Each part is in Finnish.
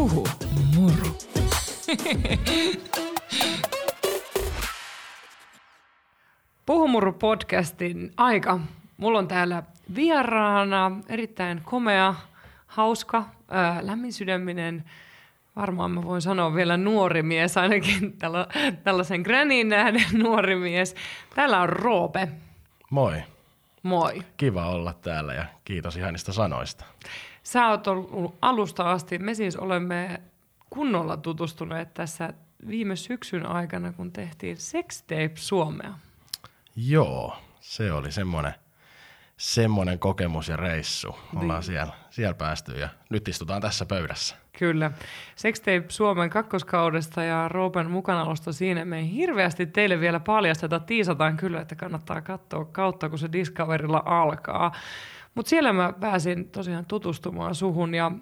Puhu muru. Puhumuru podcastin aika. Mulla on täällä vieraana erittäin komea, hauska, ää, lämminsydäminen, varmaan mä voin sanoa vielä nuori mies, ainakin tälla, tällaisen gräniin nähden nuori mies. Täällä on Roope. Moi. Moi. Kiva olla täällä ja kiitos ihanista sanoista. Sä oot ollut alusta asti. Me siis olemme kunnolla tutustuneet tässä viime syksyn aikana, kun tehtiin Sextape Suomea. Joo, se oli semmoinen, semmoinen kokemus ja reissu. Ollaan siellä, siellä päästy ja nyt istutaan tässä pöydässä. Kyllä. Sextape Suomen kakkoskaudesta ja Roopen mukanaolosta siinä me ei hirveästi teille vielä paljasteta. Tiisataan kyllä, että kannattaa katsoa kautta, kun se Discoverilla alkaa. Mutta siellä mä pääsin tosiaan tutustumaan suhun ja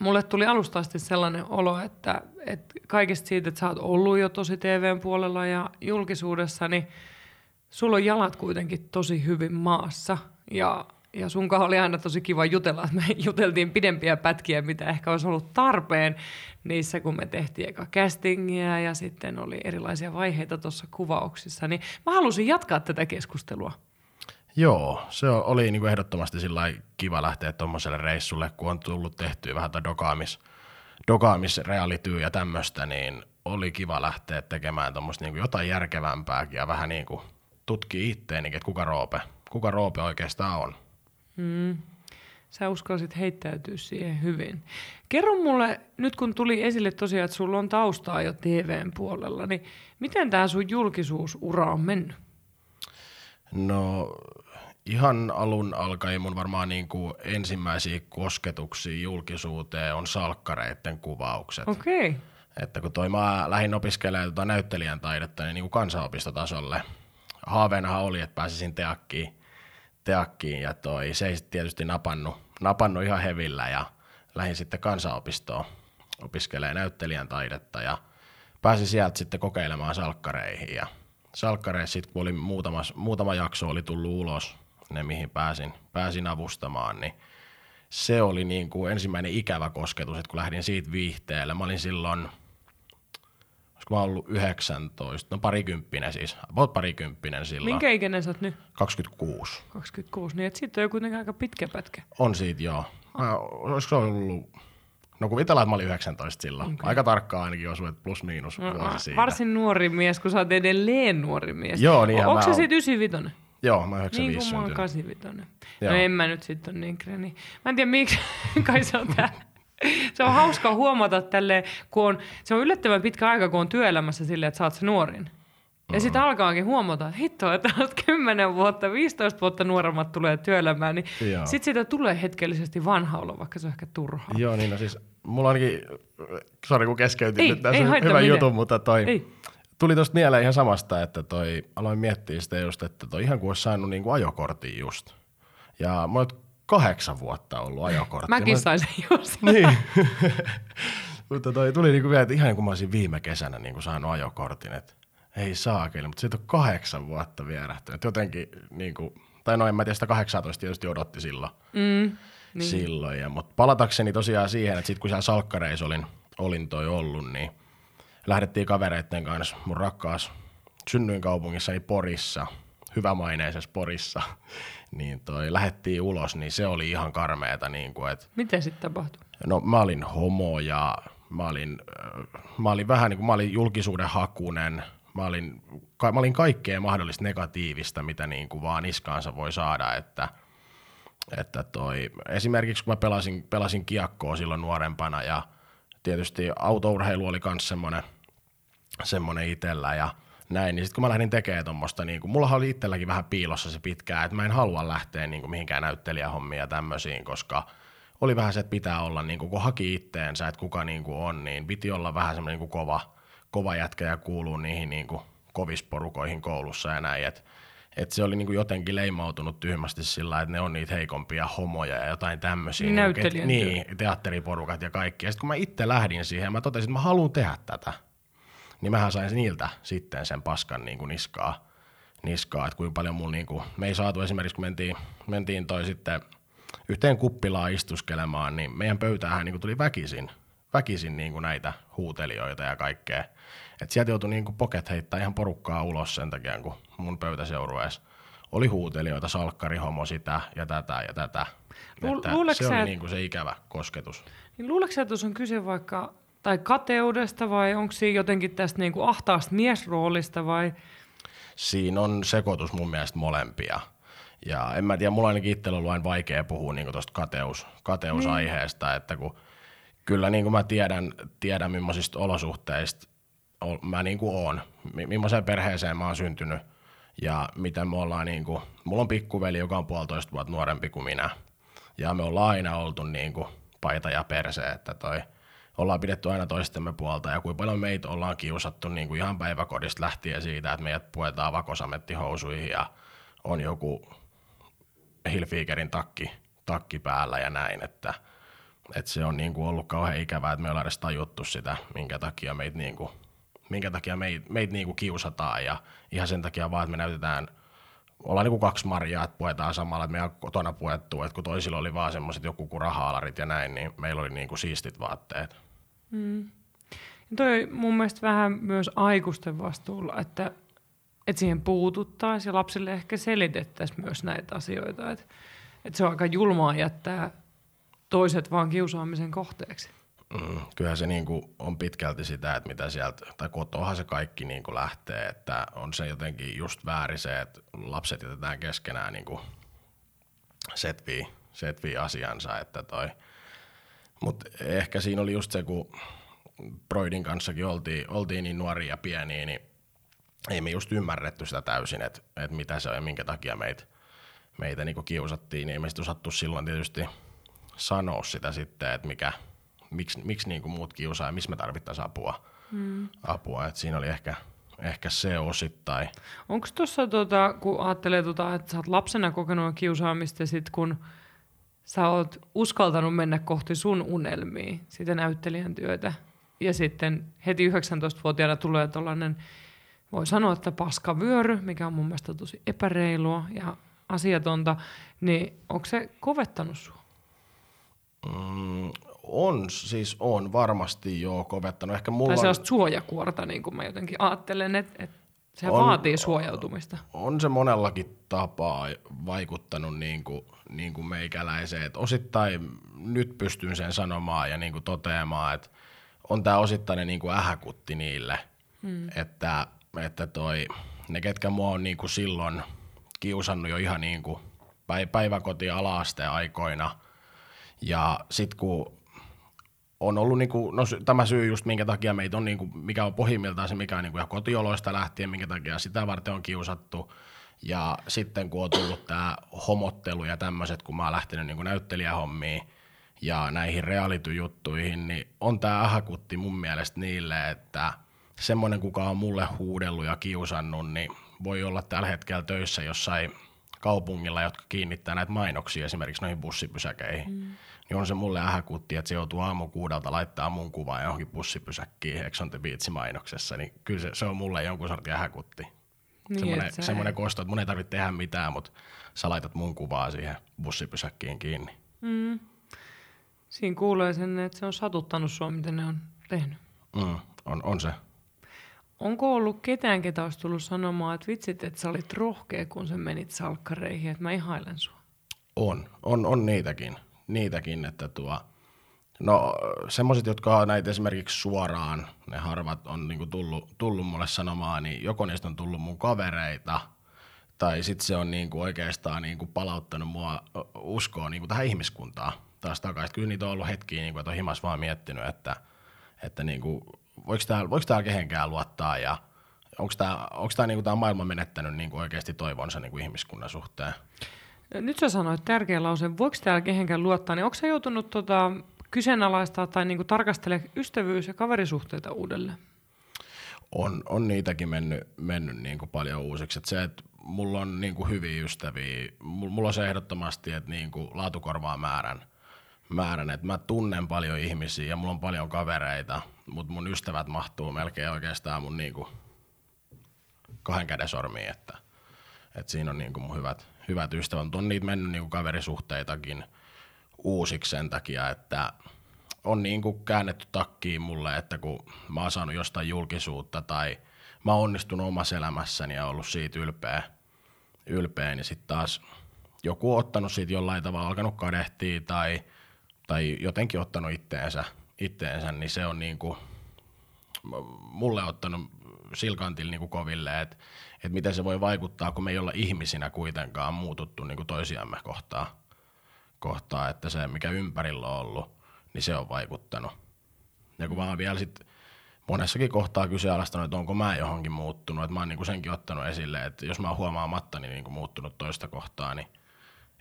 mulle tuli alusta asti sellainen olo, että, että kaikesta siitä, että sä oot ollut jo tosi TVn puolella ja julkisuudessa, niin sulla on jalat kuitenkin tosi hyvin maassa ja, ja sun oli aina tosi kiva jutella. Me juteltiin pidempiä pätkiä, mitä ehkä olisi ollut tarpeen niissä, kun me tehtiin eka castingia ja sitten oli erilaisia vaiheita tuossa kuvauksissa. Niin mä halusin jatkaa tätä keskustelua. Joo, se oli niin kuin ehdottomasti sillä kiva lähteä tuommoiselle reissulle, kun on tullut tehtyä vähän dokaamis, dokaamis realityy ja tämmöistä, niin oli kiva lähteä tekemään tuommoista niin jotain järkevämpääkin ja vähän niin kuin tutkii itteeni, että kuka Roope, kuka Roope oikeastaan on. Mm. Sä uskalsit heittäytyä siihen hyvin. Kerro mulle, nyt kun tuli esille tosiaan, että sulla on taustaa jo TVn puolella, niin miten tämä sun julkisuusura on mennyt? No ihan alun alkaen mun varmaan niin kuin ensimmäisiä kosketuksia julkisuuteen on salkkareiden kuvaukset. Okei. Okay. Että kun toi mä lähdin opiskelemaan tota näyttelijän taidetta niin, niin kuin kansanopistotasolle, haaveenahan oli, että pääsisin teakkiin, teakkiin ja toi, se ei tietysti napannut, napannut ihan hevillä ja lähdin sitten kansanopistoon opiskelemaan näyttelijän taidetta ja pääsin sieltä sitten kokeilemaan salkkareihin ja salkkareissa sitten kun oli muutama, muutama jakso oli tullut ulos, ne mihin pääsin, pääsin avustamaan, niin se oli niin kuin ensimmäinen ikävä kosketus, että kun lähdin siitä viihteelle, mä olin silloin, olisiko mä ollut 19, no parikymppinen siis, about parikymppinen silloin. Minkä ikäinen sä oot nyt? 26. 26, niin että siitä on jo kuitenkin aika pitkä pätkä. On siitä, joo. Mä, olisiko se ollut No kuvitellaan, että mä olin 19 silloin. Okay. Aika tarkkaan ainakin osui, että plus miinus no, vuosi siitä. Varsin nuori mies, kun sä oot edelleen nuori mies. Joo, niin Onko se sitten 95? Joo, mä oon 95 Niin kuin mä oon 85. No en mä nyt sitten niin kreni. Mä en tiedä miksi, kai se on tää. Se on hauska huomata tälle, kun on, se on yllättävän pitkä aika, kun on työelämässä silleen, että sä oot se nuorin. Ja sitten mm. alkaakin huomata, että hitto, että 10 vuotta, 15 vuotta nuoremmat tulee työelämään, niin sitten siitä tulee hetkellisesti vanha olo, vaikka se on ehkä turhaa. Joo, niin no siis mulla ainakin, sori kun keskeytin ei, nyt tässä ei hyvä juttu, mutta toi, ei. Tuli tuosta mieleen ihan samasta, että toi, aloin miettiä sitä just, että toi ihan kuin olisi saanut niinku ajokortin just. Ja mä oon kahdeksan vuotta ollut ajokortti. Mäkin sain sen just. niin. mutta toi tuli niinku vielä, että ihan kuin mä olisin viime kesänä niinku saanut ajokortin, että ei saakeli, mutta siitä on kahdeksan vuotta vierähtänyt. Jotenkin, niin kuin, tai no en mä tiedä, sitä 18 tietysti odotti silloin. Mm, niin. silloin ja, mutta palatakseni tosiaan siihen, että sitten kun siellä salkkareissa olin, olin toi ollut, niin lähdettiin kavereiden kanssa mun rakkaas synnyinkaupungissani Porissa, hyvämaineisessa Porissa, niin toi lähdettiin ulos, niin se oli ihan karmeeta. Niin kuin, et, Miten sitten tapahtui? No mä olin homo ja mä olin, mä olin vähän niin kuin, mä olin julkisuuden hakunen, mä olin, ka, mä olin kaikkea mahdollista negatiivista, mitä niin kuin vaan iskaansa voi saada, että, että toi, esimerkiksi kun mä pelasin, pelasin kiekkoa silloin nuorempana ja tietysti autourheilu oli myös semmoinen, semmoinen itsellä ja näin, niin sitten kun mä lähdin tekemään tuommoista, niin mulla oli itselläkin vähän piilossa se pitkään, että mä en halua lähteä niin kuin mihinkään näyttelijähommiin ja tämmöisiin, koska oli vähän se, että pitää olla, niin kuin, kun haki itteensä, että kuka niin kuin on, niin piti olla vähän semmoinen niin kova – kova jätkä ja kuuluu niihin niin kuin kovisporukoihin koulussa ja näin. Et, et se oli niin kuin jotenkin leimautunut tyhmästi sillä, että ne on niitä heikompia homoja ja jotain tämmöisiä. Niin, niin, niin, teatteriporukat ja kaikki. Ja sitten kun mä itse lähdin siihen, mä totesin, että mä haluan tehdä tätä. Niin mähän sain niiltä sitten sen paskan niin kuin niskaa. niskaa että kuinka paljon mulla, niin kuin, me ei saatu esimerkiksi, kun mentiin, mentiin toi sitten yhteen kuppilaan istuskelemaan, niin meidän pöytään niin kuin tuli väkisin väkisin niin kuin näitä huutelijoita ja kaikkea. Et sieltä joutui niin kuin pocket heittää ihan porukkaa ulos sen takia, kun mun pöytäseurueessa oli huutelijoita, salkkari, homo, sitä ja tätä ja tätä. Lu- se oli niin kuin se ikävä kosketus. Niin luuleeko että on kyse vaikka tai kateudesta vai onko siinä jotenkin tästä niin kuin ahtaasta miesroolista vai? Siinä on sekoitus mun mielestä molempia. Ja en mä tiedä, mulla ainakin itsellä ollut aina vaikea puhua niin tuosta kateus, kateusaiheesta, mm. että kun kyllä niin kuin mä tiedän, tiedän millaisista olosuhteista mä niin kuin oon, millaiseen perheeseen mä oon syntynyt ja miten me ollaan niin kuin, mulla on pikkuveli, joka on puolitoista vuotta nuorempi kuin minä. Ja me ollaan aina oltu niin kuin paita ja perse, että toi, ollaan pidetty aina toistemme puolta. Ja kuinka paljon meitä ollaan kiusattu niin kuin ihan päiväkodista lähtien siitä, että meidät puetaan vakosamettihousuihin ja on joku Hilfigerin takki, takki päällä ja näin, että, että se on niin kuin ollut kauhean ikävää, että me ollaan edes tajuttu sitä, minkä takia meitä, niin kuin, minkä takia meitä, meitä niin kuin kiusataan ja ihan sen takia vaan, että me näytetään ollaan niin kuin kaksi marjaa, että puetaan samalla, että me on kotona puettu, että kun toisilla oli vaan semmoiset joku kuin rahaalarit ja näin, niin meillä oli niin kuin siistit vaatteet. Mm. Toi mun mielestä vähän myös aikuisten vastuulla, että, että siihen puututtaisiin ja lapsille ehkä selitettäisiin myös näitä asioita. Että, että se on aika julmaa jättää toiset vaan kiusaamisen kohteeksi. Mm, kyllähän se niin kuin on pitkälti sitä, että mitä sieltä, tai kotoahan se kaikki niin kuin lähtee, että on se jotenkin just väärin se, että lapset jätetään keskenään niin kuin setvii, setvii asiansa, että toi, mutta ehkä siinä oli just se, kun Broidin kanssakin oltiin, oltiin niin nuoria ja pieniä, niin ei me just ymmärretty sitä täysin, että, että mitä se on ja minkä takia meitä, meitä niin kiusattiin, niin ei me osattu silloin tietysti sanoa sitä sitten, että mikä, miksi, miksi niin kuin muut kiusaa ja missä me tarvittaisiin apua. Mm. apua. Et siinä oli ehkä, ehkä se osittain. Onko tuossa, tota, kun ajattelee, tota, että sä oot lapsena kokenut kiusaamista, sit kun sä oot uskaltanut mennä kohti sun unelmia, sitä näyttelijän työtä, ja sitten heti 19-vuotiaana tulee tällainen, voi sanoa, että paskavyöry, mikä on mun mielestä tosi epäreilua ja asiatonta, niin onko se kovettanut sua? Mm, on, siis on varmasti jo kovettanut. Ehkä mulla tai sellaista suojakuorta, niin kuin mä jotenkin ajattelen, että, että se on, vaatii suojautumista. On se monellakin tapaa vaikuttanut niin kuin, niin kuin meikäläiseen. Että osittain nyt pystyn sen sanomaan ja niin kuin toteamaan, että on tämä osittainen niin kuin ähäkutti niille, hmm. että, että toi, ne ketkä mua on niin kuin silloin kiusannut jo ihan niin kuin päiväkoti ala-asteen aikoina, ja sitten kun on ollut niinku, no, tämä syy just minkä takia meitä on, niinku, mikä on pohjimmiltaan se, mikä on niinku ihan kotioloista lähtien, minkä takia sitä varten on kiusattu. Ja sitten kun on tullut tämä homottelu ja tämmöiset, kun mä oon lähtenyt niinku näyttelijähommiin ja näihin reality-juttuihin, niin on tämä ähäkutti mun mielestä niille, että semmoinen, kuka on mulle huudellut ja kiusannut, niin voi olla tällä hetkellä töissä jossain kaupungilla, jotka kiinnittää näitä mainoksia esimerkiksi noihin bussipysäkeihin. Mm niin on se mulle ähäkutti, että se joutuu aamu kuudelta laittaa mun kuvaa johonkin bussipysäkkiin Ex on the Beach mainoksessa, niin kyllä se, se on mulle jonkun sortin ähäkutti. Niin, semmoinen, se... semmoinen kosto, että mun ei tarvitse tehdä mitään, mutta sä laitat mun kuvaa siihen bussipysäkkiin kiinni. Mm. Siinä kuulee sen, että se on satuttanut sua, miten ne on tehnyt. Mm, on, on se. Onko ollut ketään, ketä olisi tullut sanomaan, että vitsit, että sä olit rohkea, kun sä menit salkkareihin, että mä ihailen sua? On, on, on niitäkin niitäkin, että tuo, no semmoiset, jotka on näitä esimerkiksi suoraan, ne harvat on niinku tullut, tullut mulle sanomaan, niin joko niistä on tullut mun kavereita, tai sitten se on niinku oikeastaan niinku palauttanut mua uskoa niinku tähän ihmiskuntaan taas takaisin. Kyllä niitä on ollut hetkiä, niinku, että on himas vaan miettinyt, että, että niinku, voiko täällä voiko tää kehenkään luottaa ja onko tämä niinku, tää maailma menettänyt niinku oikeasti toivonsa niinku ihmiskunnan suhteen. Nyt sä sanoit tärkeä lause, voiko täällä kehenkään luottaa, niin onko sä joutunut tota, kyseenalaistaa tai niinku tarkastelemaan ystävyys- ja kaverisuhteita uudelleen? On, on niitäkin mennyt, mennyt niinku paljon uusiksi. Et se, että mulla on niinku hyviä ystäviä, mulla on se ehdottomasti, että niinku laatu korvaa määrän. määrän. Et mä tunnen paljon ihmisiä ja mulla on paljon kavereita, mutta mun ystävät mahtuu melkein oikeastaan mun niinku kahden käden sormiin, että, että siinä on niinku mun hyvät, hyvät ystävät, mutta on niitä mennyt niin kuin kaverisuhteitakin uusiksi sen takia, että on niin kuin käännetty takkiin mulle, että kun mä oon saanut jostain julkisuutta tai mä oon onnistunut omassa elämässäni ja ollut siitä ylpeä, ylpeä niin sitten taas joku on ottanut siitä jollain tavalla, alkanut kadehtia tai, tai jotenkin ottanut itteensä, itteensä, niin se on niin kuin, mulle ottanut silkantilla niin kuin koville, että, että miten se voi vaikuttaa, kun me ei olla ihmisinä kuitenkaan muututtu niin kuin toisiamme kohtaan, kohtaa, että se mikä ympärillä on ollut, niin se on vaikuttanut. Ja kun oon vielä sit monessakin kohtaa kyseenalaistanut, että onko mä johonkin muuttunut, että mä oon niin kuin senkin ottanut esille, että jos mä oon huomaamattani niin kuin muuttunut toista kohtaa, niin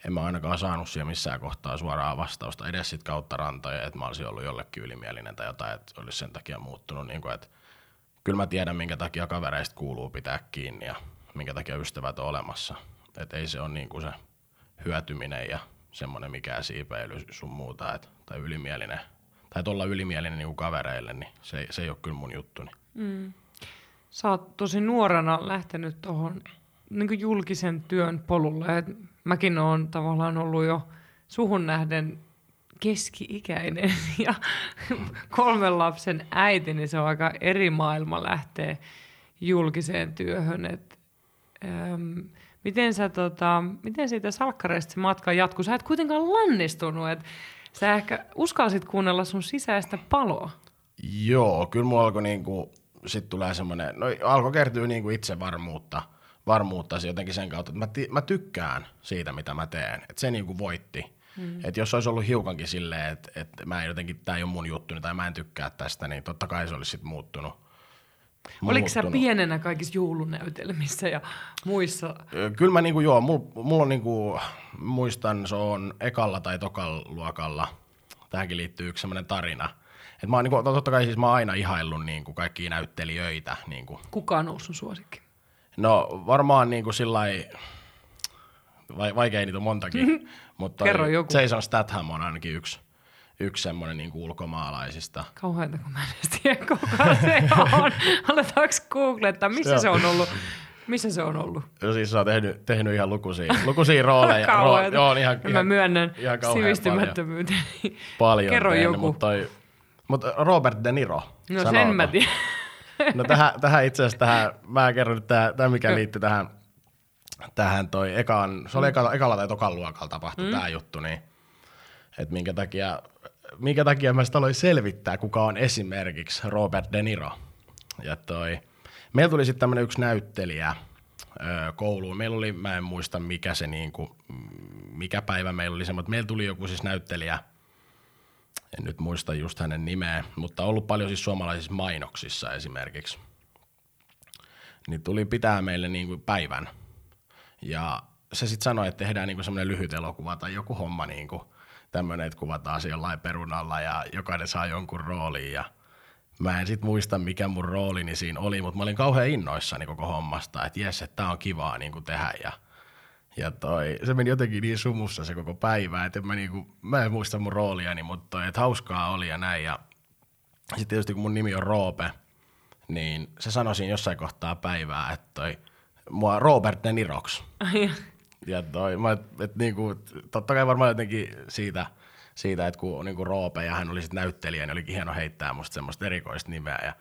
en mä ainakaan saanut siellä missään kohtaa suoraa vastausta edes sit kautta rantoja, että mä olisin ollut jollekin ylimielinen tai jotain, että olisi sen takia muuttunut. Niin kuin, että kyllä mä tiedän, minkä takia kavereista kuuluu pitää kiinni ja minkä takia ystävät on olemassa. Että ei se ole niin kuin se hyötyminen ja semmoinen mikään siipeily sun muuta, et, tai ylimielinen, tai olla ylimielinen niin kuin kavereille, niin se, se ei ole kyllä mun juttuni. Mm. Sä oot tosi nuorena lähtenyt tuohon niin julkisen työn polulle. Et mäkin oon tavallaan ollut jo suhun nähden keski-ikäinen ja kolmen lapsen äiti, niin se on aika eri maailma lähteä julkiseen työhön. Et, ähm, miten, sä, tota, miten siitä salkkareista se matka jatkuu? Sä et kuitenkaan lannistunut, että sä ehkä uskalsit kuunnella sun sisäistä paloa. Joo, kyllä mulla alkoi niinku, sit tulee semmoinen, no alkoi kertyä niinku itsevarmuutta, varmuutta jotenkin sen kautta, että mä, ti, mä tykkään siitä, mitä mä teen. Että se niinku voitti. Mm. Että jos olisi ollut hiukankin silleen, että, että mä en jotenkin, tämä ei ole mun juttu, tai mä en tykkää tästä, niin totta kai se olisi sitten muuttunut. Oliko sä pienenä kaikissa joulunäytelmissä ja muissa? Kyllä mä niinku, joo, mulla, mulla on niinku, muistan, se on ekalla tai tokalla luokalla, tähänkin liittyy yksi sellainen tarina. Et mä oon, niinku, totta kai siis mä oon aina ihaillut niinku kaikkia näyttelijöitä. Niinku. Kuka on noussut suosikki? No varmaan niinku sillai, vaikea niitä on montakin. mutta Kerro joku. Jason Statham on ainakin yksi yksi semmoinen niin ulkomaalaisista. Kauheita, kun mä en tiedä, kuka se on. Aletaanko googlettaa, missä se, on ollut? Missä se on ollut? No siis se on tehnyt, tehnyt ihan lukuisia, lukuisia rooleja. Kauheita. Joo, ihan, mä ihan, myönnän ihan sivistymättömyyteni. Paljon, paljon Kerro tehnyt, joku. Mutta, toi, mutta Robert De Niro. No sanooko? sen mä tiedän. No tähän, tähän itse asiassa, tähän, mä kerron nyt tämä, tämä mikä liittyy tähän, tähän toi ekan, se oli ekalla, ekalla tai tokan luokalla tapahtui mm. tämä juttu, niin että minkä takia minkä takia mä sitä aloin selvittää, kuka on esimerkiksi Robert De Niro. Ja toi, meillä tuli sitten tämmöinen yksi näyttelijä ö, kouluun. Meillä oli, mä en muista mikä se niinku, mikä päivä meillä oli se, mutta meillä tuli joku siis näyttelijä, en nyt muista just hänen nimeä, mutta ollut paljon siis suomalaisissa mainoksissa esimerkiksi. Niin tuli pitää meille niinku päivän. Ja se sitten sanoi, että tehdään niinku semmoinen lyhyt elokuva tai joku homma niinku, tämmöinen, että kuvataan siellä jollain perunalla ja jokainen saa jonkun rooliin ja mä en sit muista, mikä mun roolini siinä oli, mutta mä olin kauhean innoissani koko hommasta, että jes, että tää on kivaa niin kuin tehdä ja ja toi, se meni jotenkin niin sumussa se koko päivä, että mä, niinku, mä en muista mun rooliani, mutta toi, että hauskaa oli ja näin. Ja sitten tietysti kun mun nimi on Roope, niin se sanoi siinä jossain kohtaa päivää, että toi, mua Robert De Nirox. Ja toi, mä, et, et niinku, totta kai varmaan jotenkin siitä, siitä että kun niinku Roope ja hän oli sitten näyttelijä, niin olikin hieno heittää musta semmoista erikoista nimeä. Ja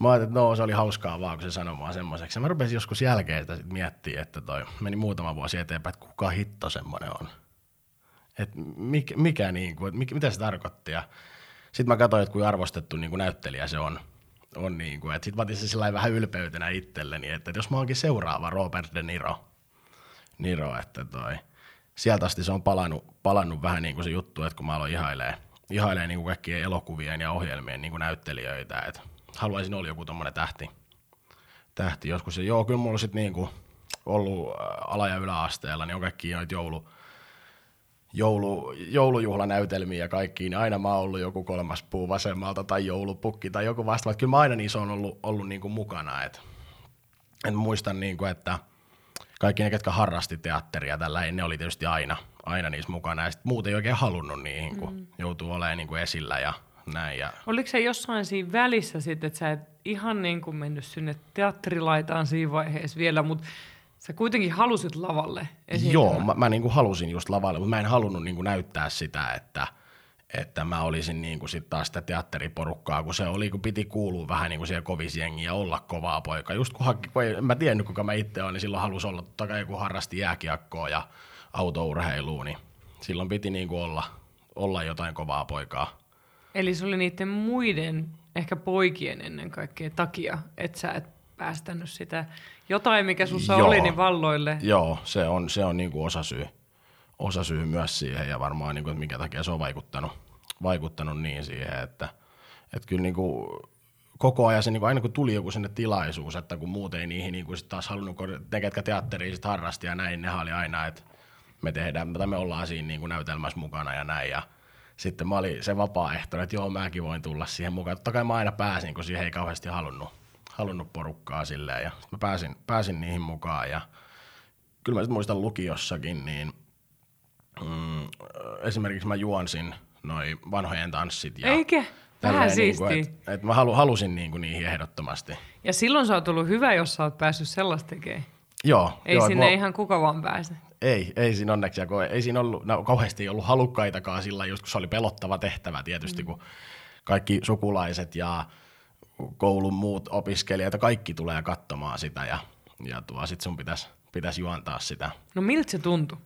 mä ajattelin, että no se oli hauskaa vaan, kun se sanoi mua semmoiseksi. Ja mä rupesin joskus jälkeen sitä sit miettiä, että toi meni muutama vuosi eteenpäin, että kuka hitto semmoinen on. Että mikä, mikä niinku, että mikä, mitä se tarkoitti. Ja sitten mä katsoin, että kuin arvostettu niinku näyttelijä se on. On niinku, että sit mä otin se vähän ylpeytenä itselleni, että jos mä oonkin seuraava Robert De Niro, Niro, että toi, sieltä asti se on palannut, palannut vähän niin kuin se juttu, että kun mä aloin ihailee, ihailee niin kuin kaikkien elokuvien ja ohjelmien niin kuin näyttelijöitä, että haluaisin olla joku tommonen tähti, tähti joskus. Ja joo, kyllä mulla sitten niin kuin ollut äh, ala- ja yläasteella, niin on kaikki joulu, joulu, joulujuhlanäytelmiä ja kaikki, niin aina mä oon ollut joku kolmas puu vasemmalta tai joulupukki tai joku vastaava. Kyllä mä aina niissä on ollut, ollut niin kuin mukana. Et, et muistan, niin kuin, että – kaikki ne, ketkä harrasti teatteria tällä, ne oli tietysti aina, aina niissä mukana. Ja muut ei oikein halunnut niihin, kun mm. joutuu olemaan niin kuin esillä ja näin. Ja... Oliko se jossain siinä välissä sitten, että sä et ihan niin kuin mennyt sinne teatterilaitaan siinä vaiheessa vielä, mutta sä kuitenkin halusit lavalle esiintymään? Joo, mä, mä niin kuin halusin just lavalle, mutta mä en halunnut niin kuin näyttää sitä, että, että mä olisin niin kuin sit taas sitä teatteriporukkaa, kun se oli, kun piti kuulua vähän niin kuin siihen kovisjengiin ja olla kovaa poika. Just kun, hakki, kun ei, en mä tiennyt, kuka mä itse olen, niin silloin halusi olla, totta kai kun harrasti jääkiekkoa ja autourheilua, niin silloin piti niin kuin olla, olla jotain kovaa poikaa. Eli se oli niiden muiden, ehkä poikien ennen kaikkea takia, että sä et päästänyt sitä jotain, mikä sussa Joo. oli, niin valloille. Joo, se on, se on niin kuin osasyy, osasyy myös siihen ja varmaan, niin kuin, että minkä takia se on vaikuttanut, vaikuttanut niin siihen, että, että kyllä niin kuin koko ajan se, niin kuin aina kun tuli joku sinne tilaisuus, että kun muut ei niihin niin kuin sit taas halunnut, kun ne ketkä teatteria sit harrasti ja näin, ne oli aina, että me tehdään, tai me ollaan siinä niin kuin näytelmässä mukana ja näin ja sitten mä olin se vapaaehtoinen, että joo mäkin voin tulla siihen mukaan. Totta kai mä aina pääsin, kun siihen ei kauheasti halunnut, halunnut porukkaa silleen ja mä pääsin, pääsin niihin mukaan ja kyllä mä sit muistan lukiossakin, niin mm, esimerkiksi mä juonsin noi vanhojen tanssit. Ja Eikä? Vähän niinku, siistiä. et, et mä halu, halusin niinku niihin ehdottomasti. Ja silloin sä oot ollut hyvä, jos sä oot päässyt sellaista tekemään. Joo. Ei joo, sinne mulla- ihan kuka vaan pääse. Ei, ei siinä onneksi. Ja kun ei siinä ollut, no, kauheasti ei ollut halukkaitakaan sillä, just kun se oli pelottava tehtävä tietysti, mm. kun kaikki sukulaiset ja koulun muut opiskelijat ja kaikki tulee katsomaan sitä ja, ja tuo, sit sun pitäisi pitäis juontaa sitä. No miltä se tuntui?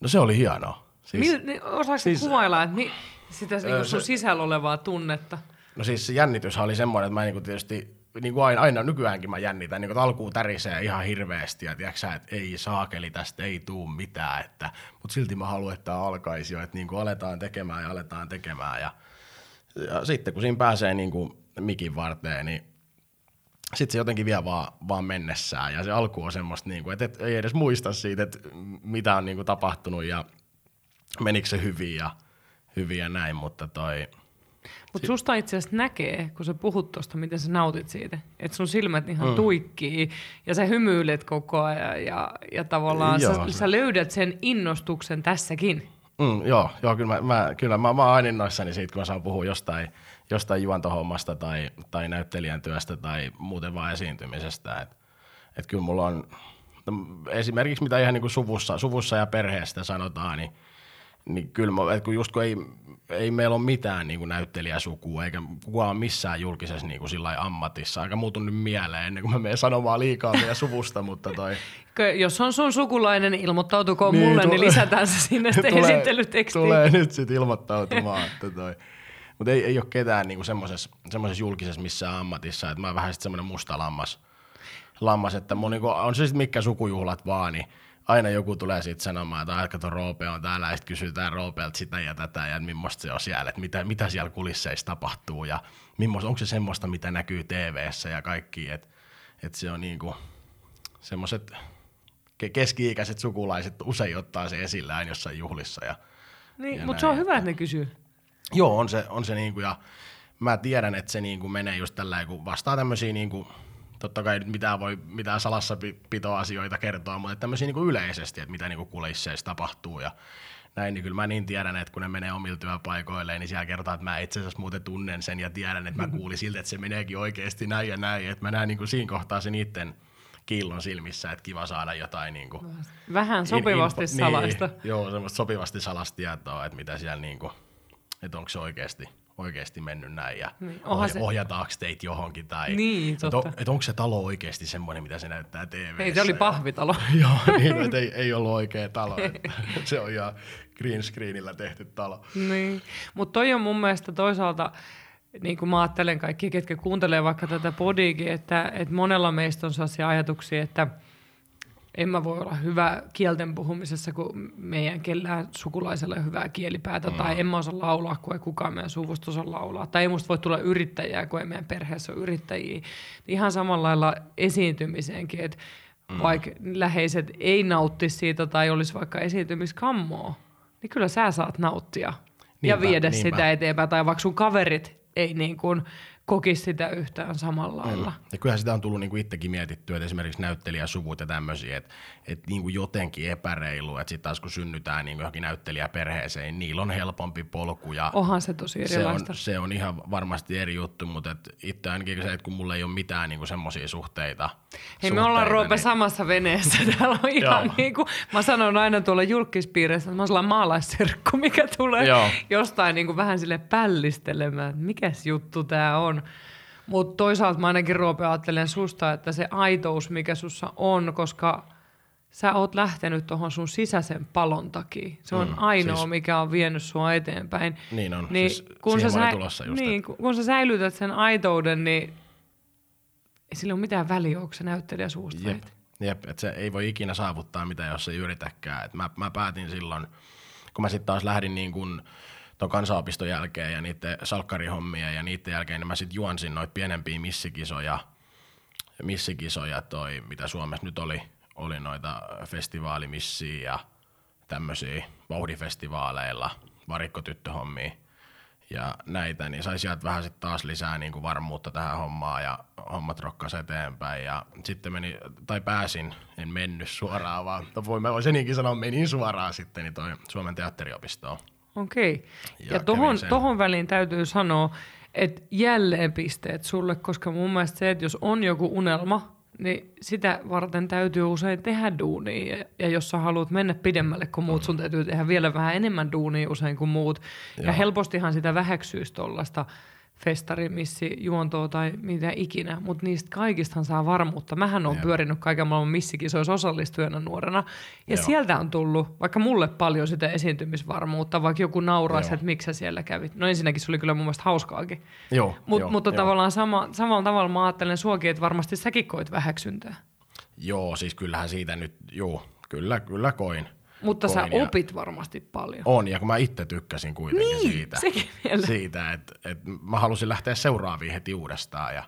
No se oli hienoa. Siis, Mil, niin, osaatko siis, kuvailla että mi, sitä Öö, niinku sun se- sisällä olevaa tunnetta? No siis se jännitys oli semmoinen, että mä niinku tietysti niin kuin aina, aina nykyäänkin mä jännitän, niin kuin, että alkuun tärisee ihan hirveästi ja tiedätkö sä, että ei saakeli tästä ei tuu mitään, että, mutta silti mä haluan, että tämä alkaisi jo, että niin kuin aletaan tekemään ja aletaan tekemään ja, ja sitten kun siinä pääsee niin kuin mikin varteen, niin sitten se jotenkin vie vaan, vaan mennessään ja se alku on semmoista, niin kuin, että et, ei edes muista siitä, että mitä on niin kuin tapahtunut ja menikö se hyvin ja, hyvin ja näin, mutta toi, Mutta susta itse asiassa näkee, kun sä puhut tuosta, miten sä nautit siitä. Että sun silmät ihan mm. tuikkii ja sä hymyilet koko ajan ja, ja tavallaan Joo, sä, se- sä löydät sen innostuksen tässäkin. Mm, joo, joo, kyllä mä, mä, kyllä mä, mä oon aina innoissani siitä, kun mä saan puhua jostain, jostain juontohommasta tai, tai näyttelijän työstä tai muuten vaan esiintymisestä. Et, et kyllä mulla on, no, esimerkiksi mitä ihan niin kuin suvussa, suvussa ja perheestä sanotaan, niin, niin kyllä mä, et kun just kun ei, ei meillä ole mitään niin kuin näyttelijäsukua, eikä kukaan missään julkisessa niin kuin ammatissa, aika muutu nyt mieleen ennen kuin mä menen sanomaan liikaa meidän suvusta, mutta toi, Jos on sun sukulainen, niin ilmoittautukoon Niin, mulle, tu- niin lisätään se sinne sitten esittelytekstiin. tulee nyt sitten ilmoittautumaan. että toi. Mutta ei, ei ole ketään niinku semmoisessa julkisessa missään ammatissa, että mä oon vähän sitten semmoinen musta lammas, lammas että mun niinku, on se sitten mitkä sukujuhlat vaan, niin aina joku tulee sitten sanomaan, että aika tuon Roope on täällä, ja sitten kysytään Roopeelta sitä ja tätä, ja millaista se on siellä, että mitä, mitä siellä kulisseissa tapahtuu, ja millaista, onko se semmoista, mitä näkyy tv ja kaikki, että et se on niinku semmoiset ke- keski-ikäiset sukulaiset usein ottaa se esillä aina jossain juhlissa. Ja, Niin, ja mutta se on hyvä, että ne kysyy. Joo, on se, on se niinku, ja mä tiedän, että se niinku menee just tällä kun vastaa tämmöisiä niinku, totta kai nyt mitään voi mitään salassapitoasioita kertoa, mutta tämmöisiä niinku yleisesti, että mitä niinku kulisseissa tapahtuu ja näin, niin kyllä mä niin tiedän, että kun ne menee omille työpaikoille, niin siellä kertoo, että mä itse asiassa muuten tunnen sen ja tiedän, että mä kuulin siltä, että se meneekin oikeasti näin ja näin, että mä näen niinku siinä kohtaa sen niiden kiillon silmissä, että kiva saada jotain niinku, Vähän sopivasti in- info- salaista. Niin, joo, semmoista sopivasti salastietoa, että mitä siellä niinku, että onko se oikeasti, oikeasti mennyt näin ja Niin, ohja- se- ohjataanko teitä johonkin tai Niin, totta. on, et onko se talo oikeasti semmoinen, mitä se näyttää TV. Hei, se oli pahvitalo. joo, niin, että ei, ei ollut oikea talo. Se on ihan green screenillä tehty talo. niin. Mutta toi on mun mielestä toisaalta, niin kuin mä ajattelen kaikki, ketkä kuuntelee vaikka tätä podiikin, että, että monella meistä on sellaisia ajatuksia, että en mä voi olla hyvä kielten puhumisessa, kun meidän kellään sukulaisella ei ole hyvää kielipäätä, mm. tai en mä osaa laulaa, kun ei kukaan meidän suvusta osaa laulaa, tai ei musta voi tulla yrittäjää, kun ei meidän perheessä ole yrittäjiä. Ihan samalla lailla esiintymiseenkin, että mm. vaikka läheiset ei nauttisi siitä tai olisi vaikka esiintymiskammoa, niin kyllä sä saat nauttia ja Niinpä, viedä niinpä. sitä eteenpäin, tai vaikka sun kaverit ei niin kuin kokisi sitä yhtään samalla lailla. Ja kyllähän sitä on tullut niin kuin itsekin mietittyä, että esimerkiksi näyttelijäsuvut ja tämmöisiä, että, että niin kuin jotenkin epäreilu, että sitten taas kun synnytään niin kuin johonkin näyttelijäperheeseen, niin niillä on helpompi polku. Ja Onhan se tosi se on, erilaista. se on ihan varmasti eri juttu, mutta et itse ainakin se, että kun mulla ei ole mitään niin semmoisia suhteita. Hei, me ollaan suhteita, Roope niin, samassa veneessä. Täällä on ihan Joo. niin kuin, mä sanon aina tuolla julkispiireissä, että mä oon maalaisserkku, mikä tulee Joo. jostain niin kuin vähän sille pällistelemään, että mikäs juttu tää on. Mutta toisaalta mä ainakin Roope ajattelen susta, että se aitous, mikä sussa on, koska sä oot lähtenyt tuohon sun sisäisen palon takia. Se on Mm, ainoa, siis- mikä on vienyt sua eteenpäin. Niin on, Niin, siis kun, sä sä, tulossa just, niin, kun- kun sä säilytät sen aitouden, niin ei sillä ole mitään väliä, onko se näyttelijä suusta. Jep, jep että se ei voi ikinä saavuttaa mitä, jos ei yritäkään. Et mä, mä päätin silloin, kun mä sitten taas lähdin niin kun ton kansanopiston jälkeen ja niiden salkkarihommia ja niiden jälkeen, niin mä sitten juonsin noita pienempiä missikisoja, missikisoja toi, mitä Suomessa nyt oli, oli noita festivaalimissiä ja tämmöisiä vauhdifestivaaleilla, varikkotyttöhommia ja näitä, niin sai sieltä vähän sitten taas lisää niin kuin varmuutta tähän hommaan ja hommat rokkas eteenpäin ja sitten meni, tai pääsin, en mennyt suoraan, vaan no voi, mä voisin niinkin sanoa, menin suoraan sitten niin toi Suomen teatteriopistoon. Okei. Ja Ja, ja tohon, tohon väliin täytyy sanoa, että jälleen pisteet sulle, koska mun mielestä se, että jos on joku unelma, niin sitä varten täytyy usein tehdä duunia. Ja, ja jos sä haluat mennä pidemmälle kuin muut, sun täytyy tehdä vielä vähän enemmän duunia usein kuin muut. Ja Joo. helpostihan sitä väheksyys tuollaista festarimissi, juontoa tai mitä ikinä, mutta niistä kaikistahan saa varmuutta. Mähän on pyörinyt kaiken maailman missikisoissa osallistujana nuorena, ja Joo. sieltä on tullut vaikka mulle paljon sitä esiintymisvarmuutta, vaikka joku nauraisi, että miksi sä siellä kävit. No ensinnäkin se oli kyllä mun mielestä hauskaakin. Joo, Mut, joo, mutta joo. tavallaan sama, samalla tavalla mä ajattelen suokin, että varmasti säkin koit väheksyntää. Joo, siis kyllähän siitä nyt, joo, kyllä, kyllä koin. Mutta sä koin ja- opit varmasti paljon. On, ja kun mä itse tykkäsin kuitenkin Niin, siitä, siitä että, että mä halusin lähteä seuraaviin heti uudestaan ja,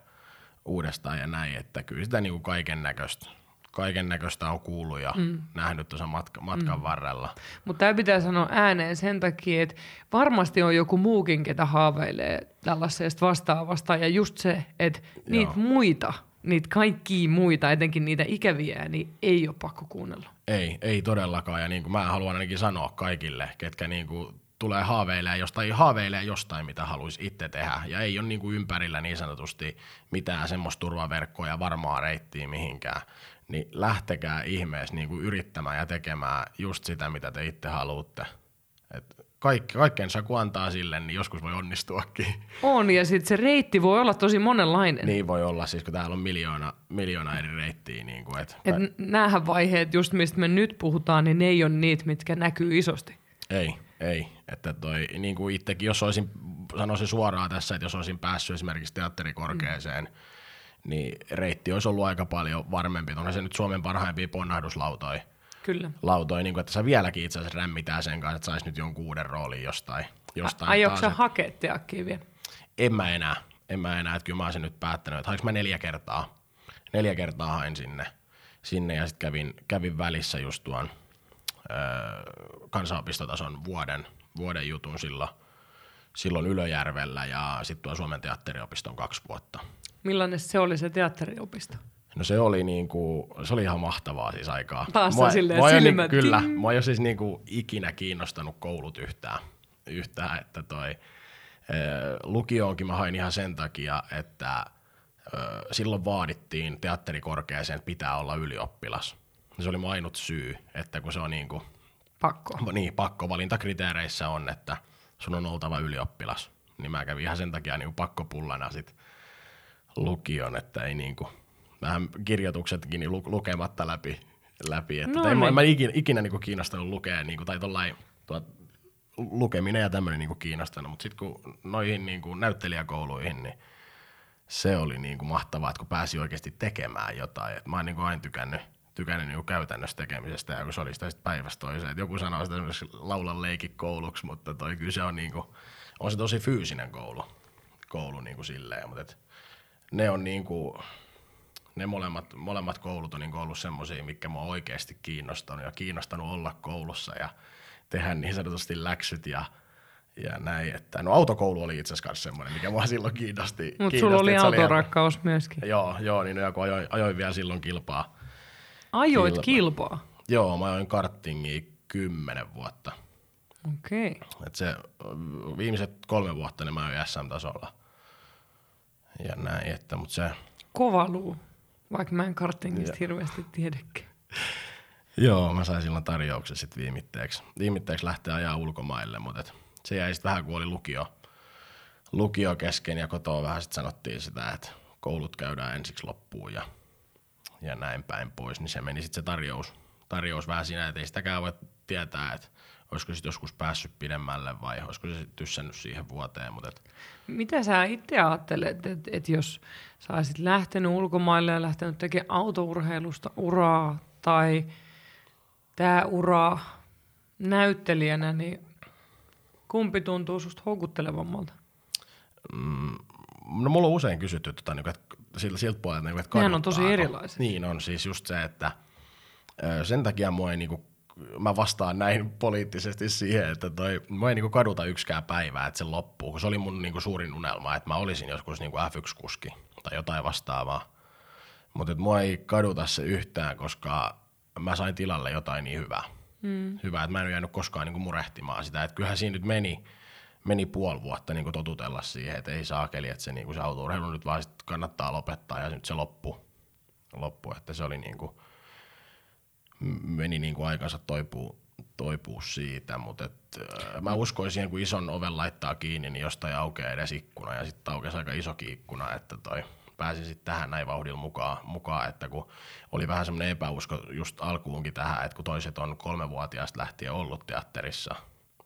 uudestaan ja näin, että kyllä sitä niin kaiken näköistä kaiken näköistä on kuullut ja mm. nähnyt tuossa matka, matkan mm. varrella. Mutta tämä pitää sanoa ääneen sen takia, että varmasti on joku muukin, ketä haaveilee tällaisesta vastaavasta. Ja just se, että niitä muita, niitä kaikkia muita, etenkin niitä ikäviä, niin ei ole pakko kuunnella. Ei, ei todellakaan. Ja niin kuin mä haluan ainakin sanoa kaikille, ketkä niin kuin tulee haaveilemaan jostain, haaveilee jostain, mitä haluaisi itse tehdä. Ja ei ole niin kuin ympärillä niin sanotusti mitään semmoista turvaverkkoa ja varmaa reittiä mihinkään. Niin lähtekää ihmeessä niin kuin yrittämään ja tekemään just sitä, mitä te itse haluatte. Kaikki, kaikkeen saa kun antaa sille, niin joskus voi onnistuakin. On, ja sitten se reitti voi olla tosi monenlainen. niin voi olla, siis kun täällä on miljoona, miljoona eri reittiä. Niin kuin, et, Et n- näähän vaiheet, just mistä me nyt puhutaan, niin ne ei ole niitä, mitkä näkyy isosti. Ei, ei. Että toi, niin kuin itsekin, jos olisin, sanoisin suoraan tässä, että jos olisin päässyt esimerkiksi teatterikorkeeseen, mm. niin reitti olisi ollut aika paljon varmempi. Onhan se nyt Suomen parhaimpia ponnahduslautoja, Kyllä. lautoja, niin kuin, että sä vieläkin itse asiassa rämmitää sen kanssa, että saisi nyt jonkun uuden roolin jostain. jostain Aiotko sä hakea teakkiin vielä? en mä enää, en mä enää, että kyllä mä olisin nyt päättänyt, että hainko mä neljä kertaa, neljä kertaa hain sinne, sinne ja sitten kävin, kävin välissä just tuon öö, kansanopistotason vuoden, vuoden jutun silloin, silloin Ylöjärvellä ja sitten tuon Suomen teatteriopiston kaksi vuotta. Millainen se oli se teatteriopisto? No se oli, niinku, se oli ihan mahtavaa siis aikaa. Mua, silleen mua ole silmät, niinku, kyllä, ting. mua ei ole siis niinku ikinä kiinnostanut koulut yhtään, yhtään että toi, ö, lukioonkin mä hain ihan sen takia, että ö, silloin vaadittiin teatterikorkeaseen, että pitää olla ylioppilas. Se oli mun ainut syy, että kun se on niinku, Pakko. niin, pakkovalintakriteereissä on, että sun on oltava ylioppilas. Niin mä kävin ihan sen takia niin pakkopullana sit lukion, että ei niinku, vähän kirjoituksetkin niin lu- lukematta läpi. läpi että No no en, mä, niin. en mä ikinä, ikinä niinku kiinnostanut lukea, niinku, tai tollain, tuot, lukeminen ja tämmöinen niinku kiinnostanut, mutta sitten kun noihin niinku näyttelijäkouluihin, niin se oli niinku mahtavaa, että kun pääsi oikeasti tekemään jotain. Et mä oon niinku aina tykännyt, tykännyt niinku käytännössä tekemisestä, ja kun se oli sitä sit päivästä toiseen. Et joku sanoo sitä esimerkiksi laulan leikikouluksi, mutta toi kyllä se on, niinku, on se tosi fyysinen koulu, koulu niinku silleen, mutta et ne on niinku, ne molemmat, molemmat koulut on niinku ollut semmoisia, mikä mua oikeasti kiinnostanut ja kiinnostanut olla koulussa ja tehdä niin sanotusti läksyt ja, ja näin, että no autokoulu oli itse asiassa semmoinen, mikä mua silloin kiinnosti. Mutta sulla oli autorakkaus ihan... myöskin. Joo, joo, niin no, kun ajoin, ajoin vielä silloin kilpaa. Ajoit kilpaa? kilpaa? Joo, mä ajoin karttingia kymmenen vuotta. Okei. Okay. Et se viimeiset kolme vuotta niin mä ajoin SM-tasolla. Ja näin, että mut se... Kova luu, vaikka mä en karttingista hirveästi tiedäkään. Joo, mä sain silloin tarjouksen sitten viimitteeksi. Viimitteeksi lähteä ajaa ulkomaille, mutta et se jäi sitten vähän kuin oli lukio, lukio kesken ja kotoa vähän sitten sanottiin sitä, että koulut käydään ensiksi loppuun ja, ja näin päin pois, niin se meni sitten se tarjous, tarjous vähän siinä, että ei sitäkään voi tietää, että olisiko sitten joskus päässyt pidemmälle vai olisiko se tyssännyt siihen vuoteen. Mutta et... Mitä sä itse ajattelet, että et jos sä olisit lähtenyt ulkomaille ja lähtenyt tekemään autourheilusta uraa tai tämä ura näyttelijänä, niin Kumpi tuntuu susta houkuttelevammalta? Mm, no mulla on usein kysytty, tota, niin, että siltä, siltä puolelta, niin, että Nehän on tosi erilaiset. Niin on, siis just se, että sen takia mua ei niinku, mä vastaan näin poliittisesti siihen, että toi, mua ei niinku kaduta yksikään päivää, että se loppuu, kun se oli mun niinku suurin unelma, että mä olisin joskus niinku F1-kuski tai jotain vastaavaa. Mutta mua ei kaduta se yhtään, koska mä sain tilalle jotain niin hyvää. Mm. Hyvä, että mä en ole jäänyt koskaan niin kuin murehtimaan sitä. Että kyllähän siinä nyt meni, meni puoli vuotta niin kuin totutella siihen, että ei saakeli, että se, niin kuin se autourheilu nyt vaan sit kannattaa lopettaa ja nyt se loppu. loppu että se oli niin kuin, meni niin kuin aikansa toipuu, toipuu siitä, mutta et, äh, mä uskoisin, kun ison oven laittaa kiinni, niin jostain aukeaa edes ikkuna ja sitten aukesi aika isokin ikkuna, että toi pääsin sitten tähän näin vauhdilla mukaan, mukaan, että kun oli vähän semmoinen epäusko just alkuunkin tähän, että kun toiset on kolmevuotiaasta lähtien ollut teatterissa,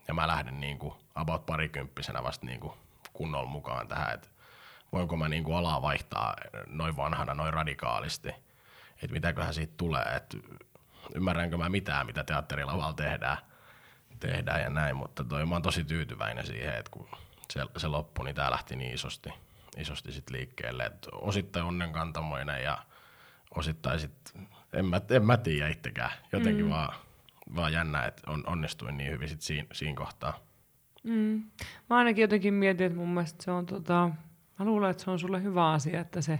ja mä lähden niin kuin about parikymppisenä vasta niin kuin kunnolla mukaan tähän, että voinko mä niin kuin alaa vaihtaa noin vanhana, noin radikaalisti, että mitäköhän siitä tulee, että ymmärränkö mä mitään, mitä teatterilavalla tehdään, tehdään ja näin, mutta toi, mä oon tosi tyytyväinen siihen, että kun se, se loppui, niin tää lähti niin isosti isosti sit liikkeelle. Et osittain onnenkantamoinen ja osittain sit, en mä, en mä tiedä itsekään. Jotenkin mm. vaan, vaan jännä, että on, onnistuin niin hyvin sit siinä, siinä kohtaa. Mm. Mä ainakin jotenkin mietin, että mun mielestä se on tota, mä luulen, että se on sulle hyvä asia, että se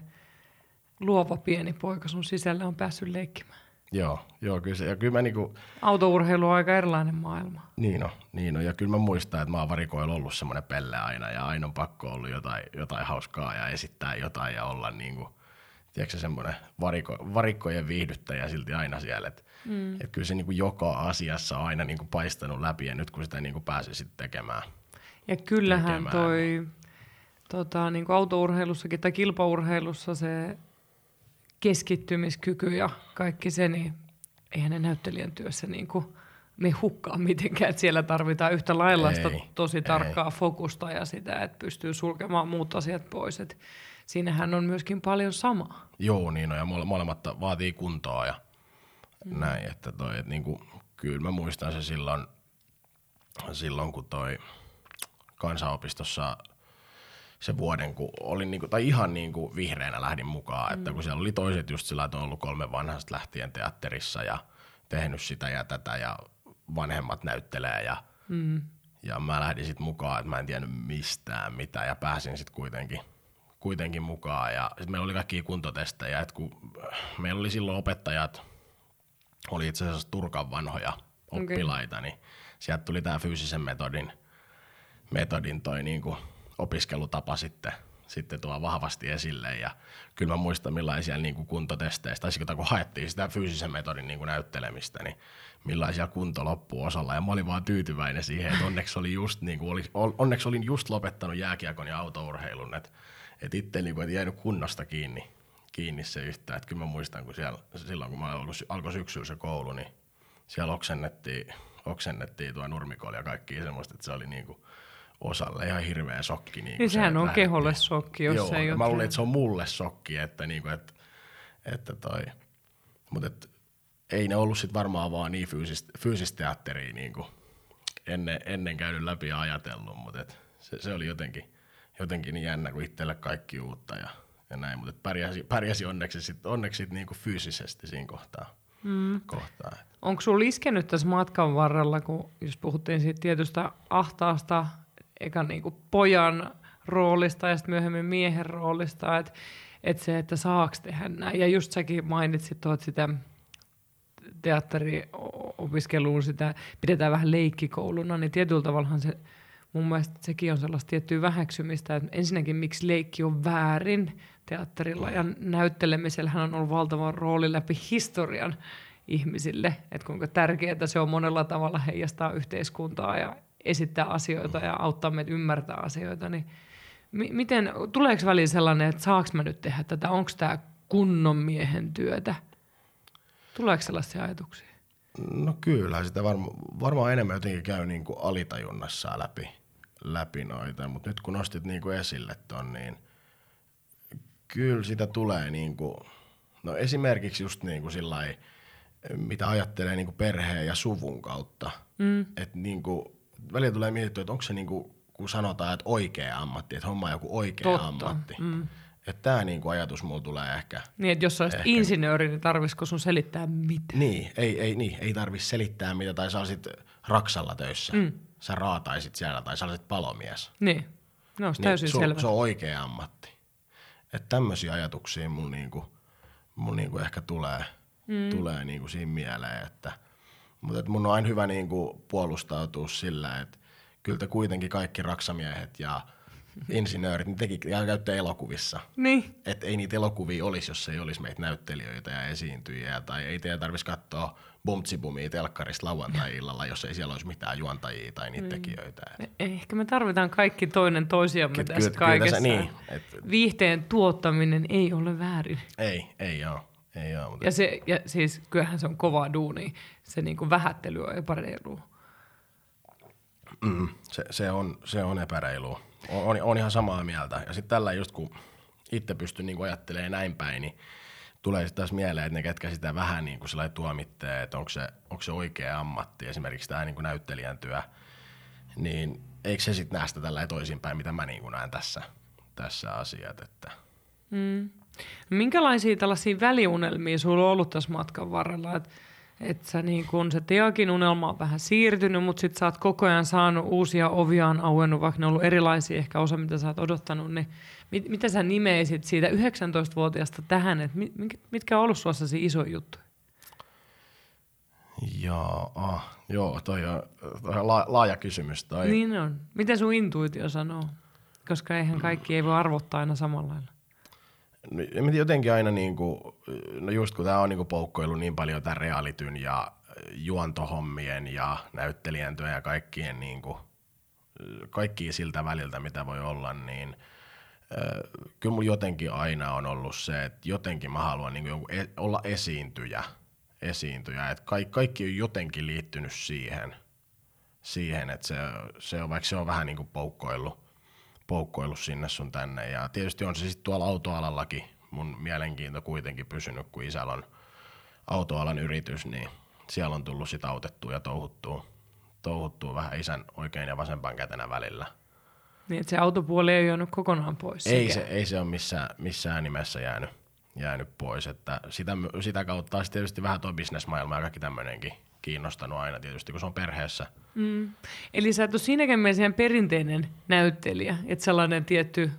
luova pieni poika sun sisällä on päässyt leikkimään. Joo, joo kyllä, se, ja kyllä mä niinku... Autourheilu on aika erilainen maailma. Niin on, niin on, ja kyllä mä muistan, että mä oon varikoilla ollut semmoinen pelle aina, ja aina on pakko ollut jotain, jotain hauskaa ja esittää jotain ja olla niinku, tiedätkö semmoinen variko, varikkojen viihdyttäjä silti aina siellä, että mm. et kyllä se niinku joka asiassa on aina niinku paistanut läpi, ja nyt kun sitä niinku pääsi sitten tekemään. Ja kyllähän tekemään. toi tota, niinku autourheilussakin tai kilpaurheilussa se keskittymiskyky ja kaikki se, niin eihän ne näyttelijän työssä niin kuin me hukkaa mitenkään, että siellä tarvitaan yhtä lailla sitä tosi tarkkaa ei. fokusta ja sitä, että pystyy sulkemaan muut asiat pois. Et siinähän on myöskin paljon samaa. Joo, niin on, ja molemmat vaatii kuntoa ja mm. näin, että toi, et niinku, kyllä mä muistan se silloin, silloin kun toi kansanopistossa – se vuoden, kun olin niinku, tai ihan niinku vihreänä lähdin mukaan, mm. että kun siellä oli toiset just sillä, että on ollut kolme vanhasta lähtien teatterissa ja tehnyt sitä ja tätä ja vanhemmat näyttelee ja, mm. ja mä lähdin sitten mukaan, että mä en tiennyt mistään mitään ja pääsin sitten kuitenkin, kuitenkin mukaan ja sitten meillä oli kaikki kuntotestejä, että kun meillä oli silloin opettajat, oli itse asiassa Turkan vanhoja oppilaita, okay. niin sieltä tuli tämä fyysisen metodin, metodin toi niinku opiskelutapa sitten, sitten tuo vahvasti esille. Ja kyllä mä muistan millaisia niin kuin kuntotesteistä, tai kun haettiin sitä fyysisen metodin niin kuin näyttelemistä, niin millaisia kunto loppuu osalla. Ja mä olin vaan tyytyväinen siihen, että onneksi, oli just, niin kuin oli, onneksi olin just lopettanut jääkiekon ja autourheilun, että, että itse niin kuin, et jäänyt kunnosta kiinni, kiinni se yhtään. Että kyllä mä muistan, kun siellä, silloin kun mä alkoi syksyllä se koulu, niin siellä oksennettiin, oksennettiin tuo nurmikolla ja kaikki semmoista, että se oli niin kuin, osalle ihan hirveä sokki. Niin, niin sehän se on keholle sokki, jos Joo, se ei mä luulen, että se on mulle sokki, että, niin kuin, että, että toi, mutta et, ei ne ollut sit varmaan vaan niin fyysistä, fyysistä teatteria niin kuin ennen, ennen käynyt läpi ja ajatellut, mutta et se, se, oli jotenkin, jotenkin niin jännä, kun itselle kaikki uutta ja, ja näin, mutta pärjäsi, pärjäsi onneksi, sit, onneksi sit niin kuin fyysisesti siinä kohtaa. Mm. kohtaa. Onko sinulla iskenyt tässä matkan varrella, kun jos puhuttiin siitä tietystä ahtaasta eka niin kuin pojan roolista ja sitten myöhemmin miehen roolista, että et se, että saaks tehdä näin. Ja just säkin mainitsit tuot sitä teatteriopiskeluun sitä pidetään vähän leikkikouluna, niin tietyllä tavallahan se mun mielestä sekin on sellaista tiettyä vähäksymistä, että ensinnäkin miksi leikki on väärin teatterilla ja näyttelemisellähän on ollut valtava rooli läpi historian ihmisille, että kuinka tärkeää se on monella tavalla heijastaa yhteiskuntaa ja esittää asioita ja auttaa meitä ymmärtää asioita, niin miten, tuleeko väliin sellainen, että saaks mä nyt tehdä tätä, onko tämä kunnon miehen työtä? Tuleeko sellaisia ajatuksia? No kyllä, sitä varma, varmaan enemmän jotenkin käy niin kuin alitajunnassa läpi, läpi noita, mutta nyt kun nostit niin kuin esille ton, niin kyllä sitä tulee niin kuin, no esimerkiksi just niin kuin sillai, mitä ajattelee niin kuin perheen ja suvun kautta. Mm. Että niin kuin, välillä tulee mietittyä, että onko se niin kuin, kun sanotaan, että oikea ammatti, että homma on joku oikea Totta. ammatti. Mm. Että tämä niinku ajatus mulla tulee ehkä. Niin, että jos olisit insinööri, niin tarvisiko sun selittää mitä? Niin, ei, ei, niin, ei tarvitsisi selittää mitä, tai sä olisit Raksalla töissä. Mm. Sä raataisit siellä, tai sä olisit palomies. Niin, no se niin, täysin se, selvä. Se on oikea ammatti. Että tämmöisiä ajatuksia mulla niinku, mul niinku ehkä tulee, mm. tulee niinku siinä mieleen, että mutta mun on aina hyvä niinku puolustautua sillä, että kyllä te kuitenkin kaikki raksamiehet ja insinöörit, niin teki ja käytte elokuvissa. Niin. Et ei niitä elokuvia olisi, jos ei olisi meitä näyttelijöitä ja esiintyjiä, tai ei teidän tarvitsisi katsoa Bumtsibumia telkkarista lauantai-illalla, jos ei siellä olisi mitään juontajia tai niitä mm. tekijöitä. Ehkä me tarvitaan kaikki toinen toisiamme Ky- tässä kyllä, kaikessa. Kyllä tässä, niin, et, Viihteen tuottaminen ei ole väärin. Ei, ei ole. Ei ole mutta... ja, se, ja siis kyllähän se on kova duuni. Se niinku vähättely on epäreilu. Mm, se, se, on, se on epäreilu. On, on, on ihan samaa mieltä. Ja sitten tällä just kun itse pystyn niin ajattelemaan näin päin, niin tulee sitten taas mieleen, että ne ketkä sitä vähän niin kuin tuomittee, että onko se, onko se oikea ammatti, esimerkiksi tämä niin näyttelijän työ, niin eikö se sitten näe sitä tällä toisinpäin, mitä mä niin kuin näen tässä, tässä asiat. Että. Mm. Minkälaisia tällaisia väliunelmia sulla on ollut tässä matkan varrella? Että että sä niin kun, se Teakin unelma on vähän siirtynyt, mutta sit sä oot koko ajan saanut uusia oviaan auennut, vaikka ne on ollut erilaisia ehkä osa, mitä sä oot odottanut, niin mit, mitä sä nimeisit siitä 19-vuotiaasta tähän, että mit, mitkä on ollut suossa iso juttu? Joo, ah, joo toi on, toi on laaja kysymys. Toi. Niin on. Miten sun intuitio sanoo? Koska eihän kaikki ei voi arvottaa aina samalla lailla. No, jotenkin aina niin kuin, no just kun tämä on niin poukkoilu niin paljon tämän realityn ja juontohommien ja näyttelijän työn ja kaikkien niin kuin, kaikki siltä väliltä, mitä voi olla, niin äh, kyllä mulla jotenkin aina on ollut se, että jotenkin mä haluan niin kuin e- olla esiintyjä, esiintyjä. että kaikki, kaikki on jotenkin liittynyt siihen, siihen että se, se on, vaikka se on vähän niin kuin poukkoillut, poukkoillut sinne sun tänne. Ja tietysti on se sitten tuolla autoalallakin mun mielenkiinto kuitenkin pysynyt, kun isällä on autoalan yritys, niin siellä on tullut sitä autettua ja touhuttua, touhuttua vähän isän oikein ja vasempaan kätenä välillä. Niin, että se autopuoli ei jäänyt kokonaan pois. Ei se, ei se ole missään, missään nimessä jäänyt, jäänyt pois. Että sitä, sitä kautta on tietysti vähän tuo bisnesmaailma ja kaikki tämmöinenkin kiinnostanut aina tietysti, kun se on perheessä. Mm. Eli sä et ole siinäkään mielessä perinteinen näyttelijä, että sellainen tietty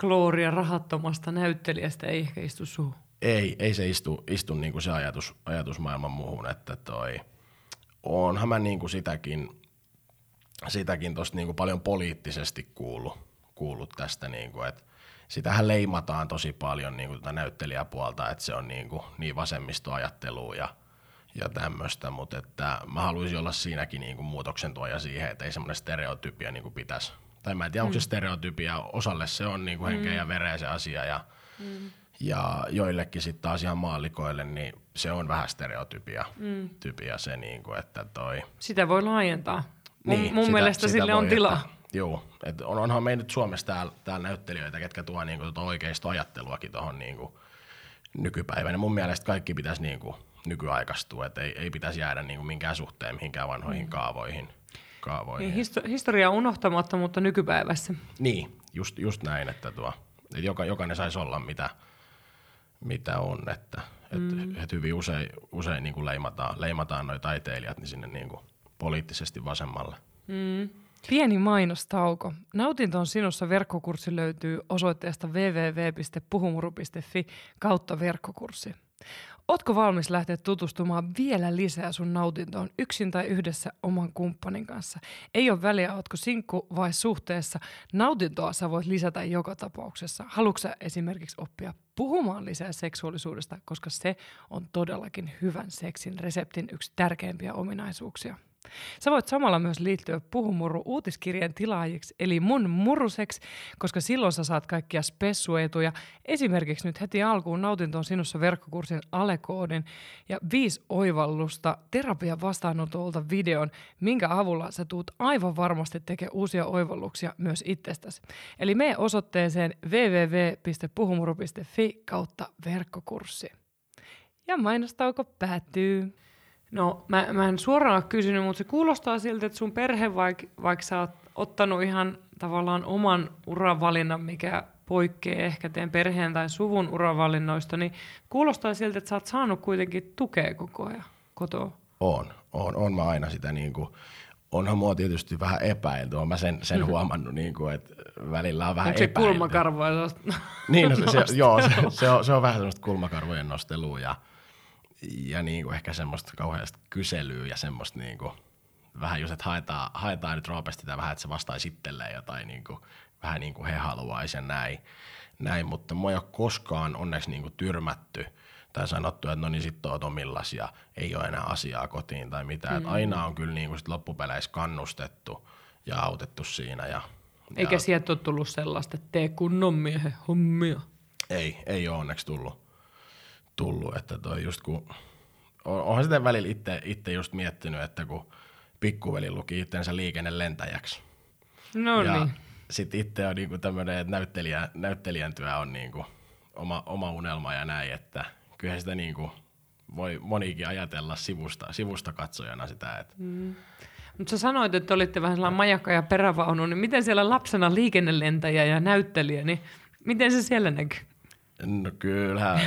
klooria rahattomasta näyttelijästä ei ehkä istu suhu. Ei, ei se istu, istu niin kuin se ajatus, ajatusmaailman muuhun, että toi, onhan mä niin kuin sitäkin, sitäkin tosta niin kuin paljon poliittisesti kuullut, kuullut tästä, niin kuin, että sitähän leimataan tosi paljon niin kuin näyttelijäpuolta, että se on niin, kuin, niin vasemmistoajattelua ja – ja tämmöistä, mutta että mä haluaisin olla siinäkin niin kuin muutoksen tuoja siihen, että ei semmoinen stereotypia niin kuin pitäisi. Tai mä en tiedä, mm. onko se mm. stereotypia, osalle se on niin kuin henkeä mm. ja vereä se asia ja, mm. ja joillekin sitten taas ihan maallikoille, niin se on vähän stereotypia mm. typia se, niin kuin, että toi. Sitä voi laajentaa. Mun, niin, mun sitä, mielestä sitä sille on tilaa. Joo, että on, onhan meidän nyt Suomessa täällä, täällä näyttelijöitä, ketkä tuo niinku tuota oikeista ajatteluakin tuohon niinku nykypäivänä. Mun mielestä kaikki pitäisi niinku nykyaikaistua, että ei, ei pitäisi jäädä niin kuin minkään suhteen mihinkään vanhoihin mm. kaavoihin. kaavoihin. Niin, histo- historia unohtamatta, mutta nykypäivässä. Niin, just, just näin, että, tuo, että joka, jokainen saisi olla mitä, mitä on, että mm. et, et hyvin usein, usein niin kuin leimataan, leimataan noi taiteilijat niin sinne niin kuin poliittisesti vasemmalle. Mm. Pieni mainostauko. Nautinto on sinussa verkkokurssi löytyy osoitteesta www.puhumuru.fi kautta verkkokurssi. Ootko valmis lähteä tutustumaan vielä lisää sun nautintoon yksin tai yhdessä oman kumppanin kanssa? Ei ole väliä, ootko sinkku vai suhteessa. Nautintoa sä voit lisätä joka tapauksessa. Haluatko esimerkiksi oppia puhumaan lisää seksuaalisuudesta, koska se on todellakin hyvän seksin reseptin yksi tärkeimpiä ominaisuuksia. Sä voit samalla myös liittyä Puhumurru uutiskirjeen tilaajiksi, eli mun murruseksi, koska silloin sä saat kaikkia spessuetuja. Esimerkiksi nyt heti alkuun nautintoon sinussa verkkokurssin alekoodin ja viisi oivallusta terapian vastaanotolta videon, minkä avulla sä tuut aivan varmasti tekemään uusia oivalluksia myös itsestäsi. Eli mene osoitteeseen www.puhumuru.fi kautta verkkokurssi. Ja mainostauko päättyy. No mä, mä en suoraan kysynyt, mutta se kuulostaa siltä, että sun perhe, vaikka vaik sä oot ottanut ihan tavallaan oman uravalinnan, mikä poikkeaa ehkä teidän perheen tai suvun uravalinnoista, niin kuulostaa siltä, että sä oot saanut kuitenkin tukea koko ajan kotoa. On, on, on mä aina sitä niin kuin, onhan mua tietysti vähän epäilty, on mä sen, sen mm-hmm. huomannut, niin kuin, että välillä on vähän Onko se epäilty. kulmakarvoja Niin, no, se, se, joo, se, se, on, se on vähän semmoista kulmakarvojen nostelua ja, ja niin kuin ehkä semmoista kauheasta kyselyä ja semmoista niin kuin, vähän just, että haetaan, haetaan nyt roopesti tai vähän, että se vastaisi itselleen jotain niin kuin, vähän niin kuin he haluaisivat ja näin. näin. Mutta mua ei ole koskaan onneksi niin kuin tyrmätty tai sanottu, että no niin sit oot omillas ja ei ole enää asiaa kotiin tai mitään. Mm. aina on kyllä niin kuin sit loppupeleissä kannustettu ja autettu siinä. Ja, Eikä ja, sieltä ole tullut sellaista, että tee kunnon miehen hommia. Ei, ei ole onneksi tullut. Tullut että toi just kun, on- onhan sitä välillä itse, itse just miettinyt, että kun pikkuveli luki itsensä liikennelentäjäksi. No ja niin. sitten itse on niinku tämmöinen, että näyttelijä, näyttelijän työ on niinku oma, oma unelma ja näin, että kyllähän sitä niinku voi monikin ajatella sivusta, sivusta katsojana sitä, että mm. Mutta sä sanoit, että olitte vähän sellainen majakka ja perävaunu, niin miten siellä lapsena liikennelentäjä ja näyttelijä, niin miten se siellä näkyy? No kyllähän,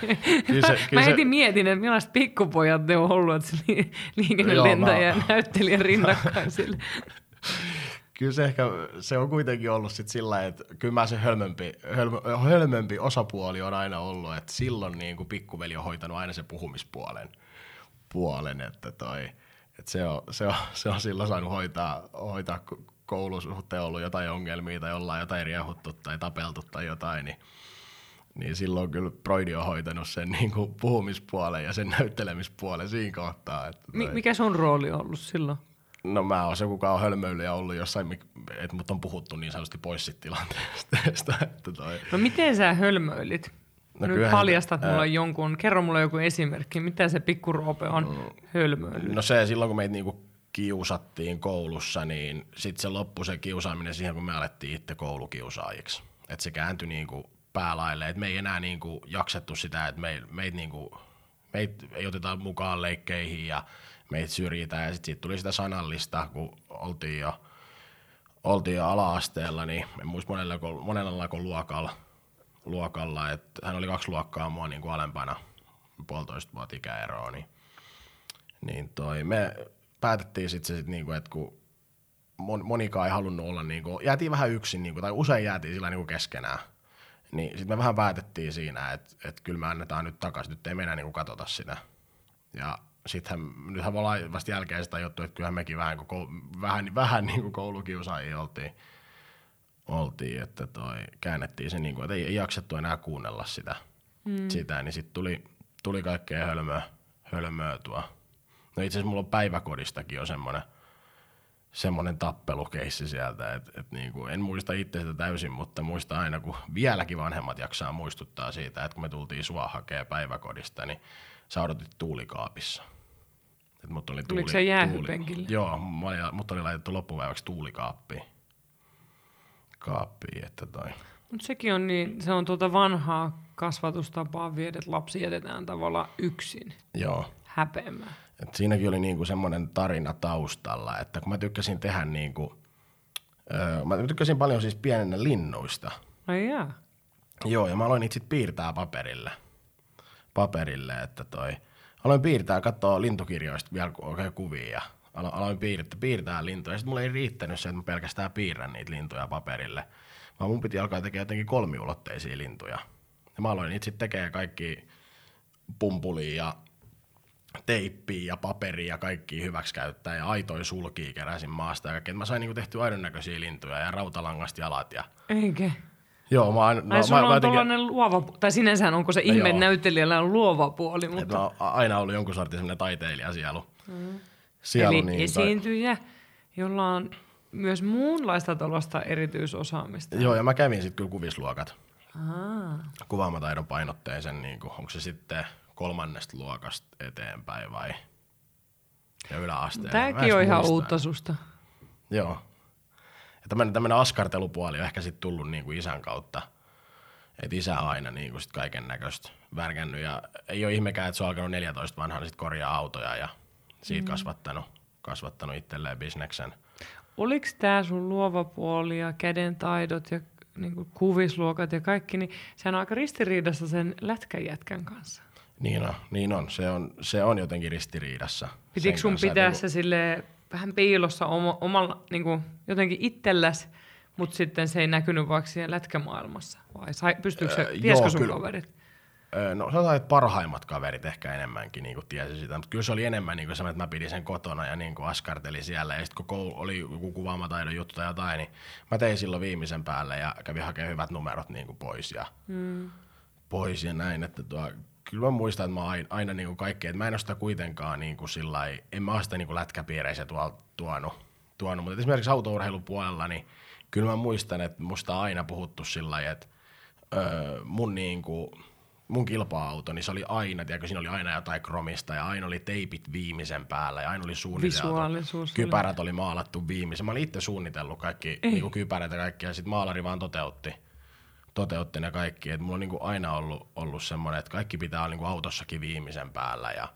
kyllä se, Mä kyllä se, heti mietin, että millaiset pikkupojat ne on ollut, että se li- liikennelentäjä ja mä- näyttelijä rinnakkain sille. kyllä se ehkä, se on kuitenkin ollut sit sillä että kyllä mä se hölmömpi, hölmö, hölmömpi osapuoli on aina ollut, että silloin niin kuin pikkuveli on hoitanut aina se puhumispuolen, puolen, että toi, että se on, se on, se on silloin saanut hoitaa, hoitaa koulusuhteen ollut jotain ongelmia tai ollaan jotain riehuttu tai tapeltu tai jotain, niin, niin silloin kyllä Broidi on hoitanut sen niin kuin puhumispuolen ja sen näyttelemispuolen siinä kohtaa. Että toi- mikä sun rooli on ollut silloin? No mä oon se, kuka on hölmöillyt ja ollut jossain, että mut on puhuttu niin sanotusti pois sit tilanteesta. Että toi. No miten sä hölmöilit? No Nyt kyllähän paljastat mulle jonkun, kerro mulle joku esimerkki, mitä se pikkuroope on hölmöillyt. No se silloin, kun meitä niinku kiusattiin koulussa, niin sitten se loppui se kiusaaminen siihen, kun me alettiin itse koulukiusaajiksi. Että se kääntyi niinku päälaille, että me ei enää niinku jaksettu sitä, että me, meitä niinku, meit ei oteta mukaan leikkeihin ja meitä syrjitään. Ja sitten tuli sitä sanallista, kun oltiin jo, oltiin jo ala-asteella, niin en muista monella, monella luokalla, luokalla, että hän oli kaksi luokkaa mua niin kuin alempana, puolitoista vuotta ikäeroa, niin, niin toi, me päätettiin sitten se, sit niinku, että kun mon, monikaan ei halunnut olla, niinku, jäätiin vähän yksin, niinku, tai usein jäätiin sillä niinku keskenään, niin sitten me vähän päätettiin siinä, että et kyllä me annetaan nyt takaisin, nyt ei me enää niinku katsota sitä. Ja sittenhän, nythän me ollaan vasta jälkeen sitä juttu, että kyllähän mekin vähän, koko, vähän, vähän niin kuin koulukiusaajia oltiin, oltiin, että toi, käännettiin se, niin kuin, että ei, ei jaksettu enää kuunnella sitä, mm. sitä niin sitten tuli, tuli kaikkea hölmöä, hölmöä tuo. No itse asiassa mulla on päiväkodistakin jo semmoinen, semmoinen tappelukeissi sieltä, että et niinku, en muista itse sitä täysin, mutta muista aina, kun vieläkin vanhemmat jaksaa muistuttaa siitä, että kun me tultiin sua hakea päiväkodista, niin sä odotit tuulikaapissa. Et mut oli Tuliko se jäähypenkille? Joo, olin, mut oli laitettu loppupäiväksi tuulikaappiin. Kaappiin, että toi. Mutta sekin on niin, se on tuota vanhaa kasvatustapaa viedä, että lapsi jätetään tavallaan yksin Joo. häpeämään. Et siinäkin oli niinku semmoinen tarina taustalla, että kun mä tykkäsin tehdä niinku, öö, mä tykkäsin paljon siis pienenä linnuista. Ai jaa. Joo, ja mä aloin niitä sit piirtää paperille. Paperille, että toi, aloin piirtää, katsoa lintukirjoista vielä oikein kuvia ja alo- aloin piirtää, piirtää lintuja. Sitten mulla ei riittänyt se, että mä pelkästään piirrän niitä lintuja paperille, vaan mun piti alkaa tekemään jotenkin kolmiulotteisia lintuja. Ja mä aloin itse tekemään kaikki pumpulia ja teippiä ja paperia ja kaikki hyväksi käyttää ja aitoja sulkia keräsin maasta ja kaikkea. Mä sain niinku tehtyä aidon näköisiä lintuja ja rautalangasta jalat. Ja... Eikä. Joo, mä, aina, Ai mä, sulla mä, on jotenkin- tuollainen luova, tai sinänsä onko se ihme Joo. näyttelijällä on luova puoli, Et mutta... mä oon aina ollut jonkun sortin semmoinen taiteilija sielu. Mm. sielu Eli niin, esiintyjä, jolla on myös muunlaista tuollaista erityisosaamista. Joo, ja mä kävin sitten kyllä kuvisluokat. Aa. Kuvaamataidon painotteisen, niin kuin, onko se sitten kolmannesta luokasta eteenpäin vai ja en Tämäkin on ihan uutta susta. Joo. Ja tämmöinen, tämmöinen askartelupuoli on ehkä sitten tullut niin kuin isän kautta. Että isä on aina niin kuin sit kaiken näköistä värkännyt ja ei ole ihmekään, että se on alkanut 14 vanhana sit korjaa autoja ja siitä mm. kasvattanut, kasvattanut itselleen bisneksen. Oliko tämä sun luova puoli ja käden taidot ja niin kuin kuvisluokat ja kaikki, niin sehän on aika ristiriidassa sen lätkäjätkän kanssa. Niin on, niin on. Se on, se on jotenkin ristiriidassa. Pitikö sun pitää että se sille vähän piilossa oma, omalla niin kuin jotenkin itselläs, mutta sitten se ei näkynyt vaikka siinä lätkämaailmassa? Vai sai, pystyykö se, Öö, joo, sun kyllä. kaverit? Öö, No sanotaan, että parhaimmat kaverit ehkä enemmänkin niin tiesi sitä, mutta kyllä se oli enemmän niin semmoinen, että mä pidin sen kotona ja niin askartelin siellä. Ja sitten kun koulu, oli joku kuvaamataidon juttu tai jotain, niin mä tein silloin viimeisen päälle ja kävin hakemaan hyvät numerot niin kuin pois, ja, Mm. pois ja näin. Että tuo, kyllä mä muistan, että mä oon aina, aina niin kuin kaikkea, että mä en ole sitä kuitenkaan niin kuin sillä en mä ole sitä niin kuin lätkäpiireissä tuolla tuonut, tuonut. mutta esimerkiksi autourheilupuolella, niin kyllä mä muistan, että musta on aina puhuttu sillä että öö, mun niin kuin, mun kilpa-auto, niin se oli aina, tiedätkö, siinä oli aina jotain kromista ja aina oli teipit viimeisen päällä ja aina oli suunniteltu. Kypärät oli maalattu viimeisen. Mä olin itse suunnitellut kaikki niin kuin kypärät ja kaikki ja sitten maalari vaan toteutti, toteutti ne kaikki. Et mulla on niin kuin aina ollut, ollut semmoinen, että kaikki pitää olla niin kuin autossakin viimeisen päällä ja,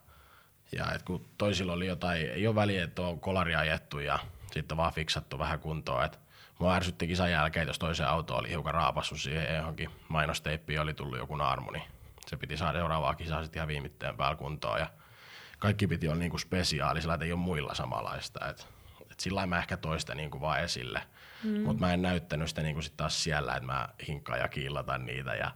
ja et kun toisilla oli jotain, ei ole väliä, että on kolari ajettu ja sitten vaan fiksattu vähän kuntoon, että Mua ärsytti kisan jälkeen, jos toisen auto oli hiukan raapassut siihen johonkin mainosteippiin oli tullut joku naarmu, niin se piti saada seuraavaa kisaa sitten ihan viimitteen päällä kuntoon. Ja kaikki piti olla niinku spesiaalisella, että ei ole muilla samanlaista. Et, et sillä mä ehkä toista niinku vaan esille. Mm. Mutta mä en näyttänyt sitä niinku sit taas siellä, että mä hinkkaan ja kiillatan niitä. Ja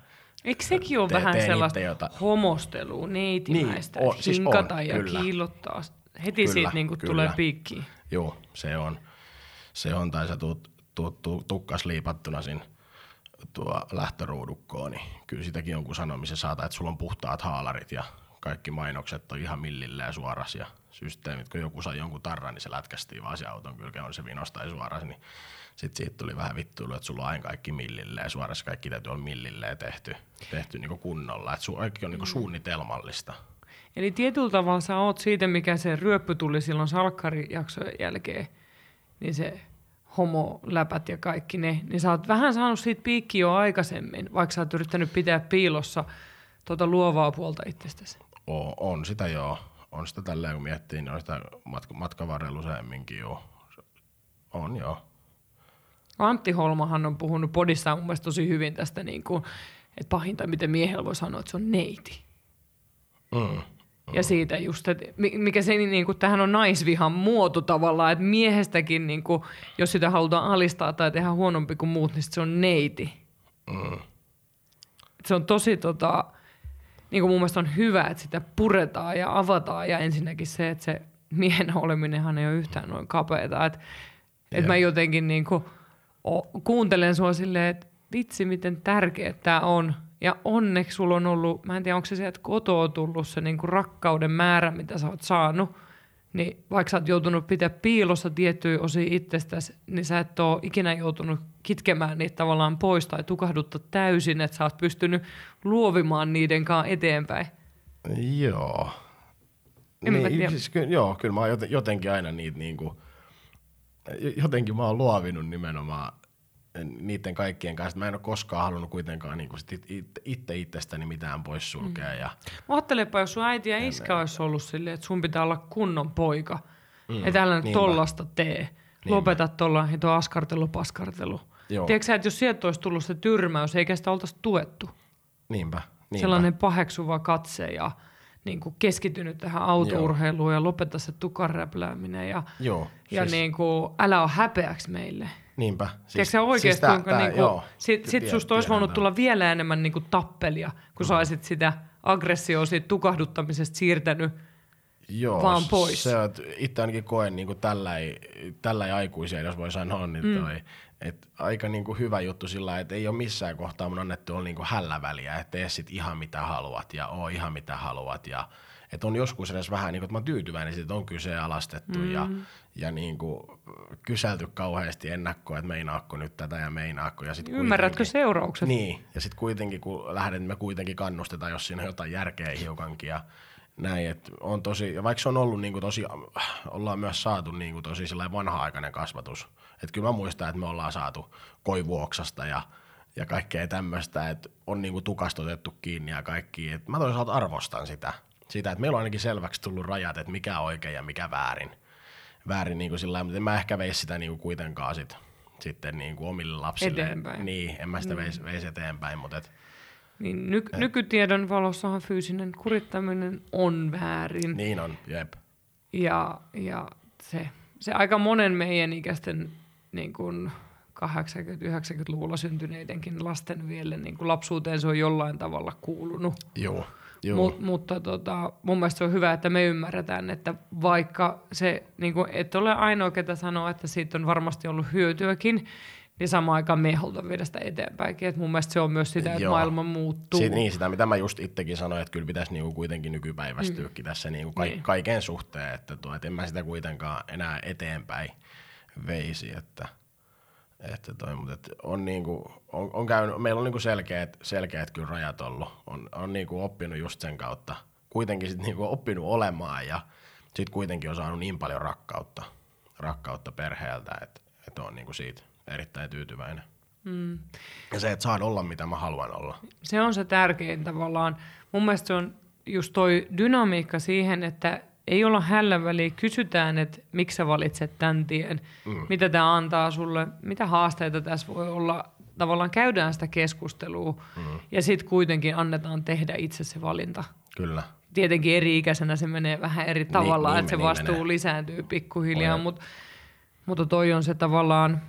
Eikö sekin ole Te- vähän teen sellaista jota- homostelua, neitimäistä, Niin, niin, on, siis hinkata on, ja kyllä. kiillottaa? Heti Kyllä, siitä niin kyllä. tulee piikkiin. Joo, se on. Se on, tai sä tuut, tuut, tuut tukkas liipattuna sinne tuo lähtöruudukkoon, niin kyllä sitäkin jonkun sanomisen saata, että sulla on puhtaat haalarit ja kaikki mainokset on ihan millilleen suoras ja systeemit, kun joku sai jonkun tarran, niin se lätkästiin vaan se auton kylkeen, on se vinos tai suoras, niin sitten siitä tuli vähän vittuilu, että sulla on aina kaikki millilleen suoras, kaikki täytyy olla millilleen tehty, tehty niin kunnolla, että kaikki on niin suunnitelmallista. Eli tietyllä tavalla sä oot siitä, mikä se ryöppy tuli silloin salkkarijaksojen jälkeen, niin se homoläpät ja kaikki ne, niin sä oot vähän saanut siitä piikkiä jo aikaisemmin, vaikka sä oot yrittänyt pitää piilossa tuota luovaa puolta itsestäsi. On, on sitä joo. On sitä tälleen, kun miettii, niin on sitä matka, matkan varrella useamminkin joo. On joo. Antti Holmahan on puhunut podissaan mun mielestä tosi hyvin tästä, niin kuin, että pahinta, miten miehellä voi sanoa, että se on neiti. Mm. Ja siitä just, että mi- mikä se niin kuin, tähän on naisvihan muoto tavallaan, että miehestäkin, niin kuin, jos sitä halutaan alistaa tai tehdä huonompi kuin muut, niin se on neiti. Mm. Se on tosi tota, niin kuin mun mielestä on hyvä, että sitä puretaan ja avataan ja ensinnäkin se, että se miehen oleminenhan ei ole yhtään noin kapeeta. Että et mä jotenkin niin kuin, o, kuuntelen sua silleen, että vitsi miten tärkeä tämä on. Ja onneksi sulla on ollut, mä en tiedä onko se sieltä kotoa tullut se niin kuin rakkauden määrä, mitä sä oot saanut. Niin vaikka sä oot joutunut pitää piilossa tiettyjä osia itsestäsi, niin sä et ole ikinä joutunut kitkemään niitä tavallaan pois tai tukahdutta täysin, että sä oot pystynyt luovimaan niiden kanssa eteenpäin. Joo. En mä tiedä. siis, ky- joo, kyllä mä oon joten- jotenkin aina niitä niinku, jotenkin mä oon luovinut nimenomaan niiden kaikkien kanssa. Mä en ole koskaan halunnut kuitenkaan niinku sit it- it- itse itsestäni mitään pois sulkea. Mm. Ja, Ajattelepa, jos sun äiti ja iskä olisi ollut silleen, että sun pitää olla kunnon poika. Mm, et älä nyt tollasta tee. Lopeta tuolla tuo askartelu, paskartelu. Joo. Tiedätkö että jos sieltä olisi tullut se tyrmäys, eikä sitä oltaisi tuettu. niinpä, niinpä. Sellainen paheksuva katse ja niin kuin keskitynyt tähän autourheiluun ja lopeta se tukaräplääminen ja, Joo, ja siis- niin kuin, älä ole häpeäksi meille. Niinpä. Siis, Tiedätkö sä oikeasti, tää- kuinka niinku, joo, sit, sit susta olisi voinut tulla vielä enemmän niinku tappelia, kun mm. saisit sitä aggressioa siitä tukahduttamisesta siirtänyt. Joo, vaan pois. Se, itse ainakin koen niin kuin tällä, tällä aikuisia, jos voi sanoa, niin Mm. toi, et aika niin kuin hyvä juttu sillä että ei ole missään kohtaa mun annettu olla niin kuin hällä väliä, että tee sit ihan mitä haluat ja oo ihan mitä haluat ja että on joskus edes vähän niin kuin, että mä oon tyytyväinen siitä, että on kyseenalaistettu mm. ja, ja niin kuin kyselty kauheasti ennakkoon, että meinaakko nyt tätä ja meinaakko. Ja sit Ymmärrätkö seuraukset? niin, ja sitten kuitenkin kun lähden, me kuitenkin kannustetaan, jos siinä on jotain järkeä hiukankin ja näin, että on tosi, ja vaikka se on ollut niin kuin tosi, ollaan myös saatu niin kuin tosi vanha-aikainen kasvatus, että kyllä mä muistan, että me ollaan saatu koivuoksasta ja, ja kaikkea tämmöistä, että on niin kuin tukasta otettu kiinni ja kaikki, että mä toisaalta arvostan sitä, sitä, että meillä on ainakin selväksi tullut rajat, että mikä on oikein ja mikä väärin, väärin niin kuin sillä mutta en mä ehkä veisi sitä niin kuin kuitenkaan sit, sitten niin kuin omille lapsille. Eteenpäin. Niin, en mä sitä veisi, veisi eteenpäin, mutta et, Niin ny- nykytiedon valossahan fyysinen kurittaminen on väärin. niin on, jep. Ja, ja se, se aika monen meidän ikäisten niin kuin 80-90-luvulla syntyneidenkin lasten vielä niin kuin lapsuuteen se on jollain tavalla kuulunut. Joo, joo. Mut, mutta tota, mun mielestä se on hyvä, että me ymmärretään, että vaikka se, niin kuin, et ole ainoa, ketä sanoo, että siitä on varmasti ollut hyötyäkin, niin samaan aikaan me ei haluta viedä sitä eteenpäinkin. Et mun mielestä se on myös sitä, että Joo. maailma muuttuu. Si- niin, sitä mitä mä just itsekin sanoin, että kyllä pitäisi niinku kuitenkin nykypäivästyäkin mm. tässä niinku ka- Niin. kaiken suhteen, että, tuo, että en mä sitä kuitenkaan enää eteenpäin veisi, että, että toi, mutta et on niinku, on, on käynyt, meillä on niinku selkeät, selkeät kyllä rajat ollut, on, on niinku oppinut just sen kautta, kuitenkin sit niinku oppinut olemaan ja sitten kuitenkin on saanut niin paljon rakkautta, rakkautta perheeltä, että, että on niinku siitä erittäin tyytyväinen. Mm. Ja se, että saan olla mitä mä haluan olla. Se on se tärkein tavallaan. Mun mielestä se on just toi dynamiikka siihen, että ei olla hällä väliä, kysytään, että miksi sä valitset tämän tien, mm. mitä tämä antaa sulle, mitä haasteita tässä voi olla. Tavallaan käydään sitä keskustelua mm. ja sitten kuitenkin annetaan tehdä itse se valinta. Kyllä. Tietenkin eri-ikäisenä se menee vähän eri tavalla, niin että se niin vastuu menee. lisääntyy pikkuhiljaa, Voi. mut, mutta toi on se tavallaan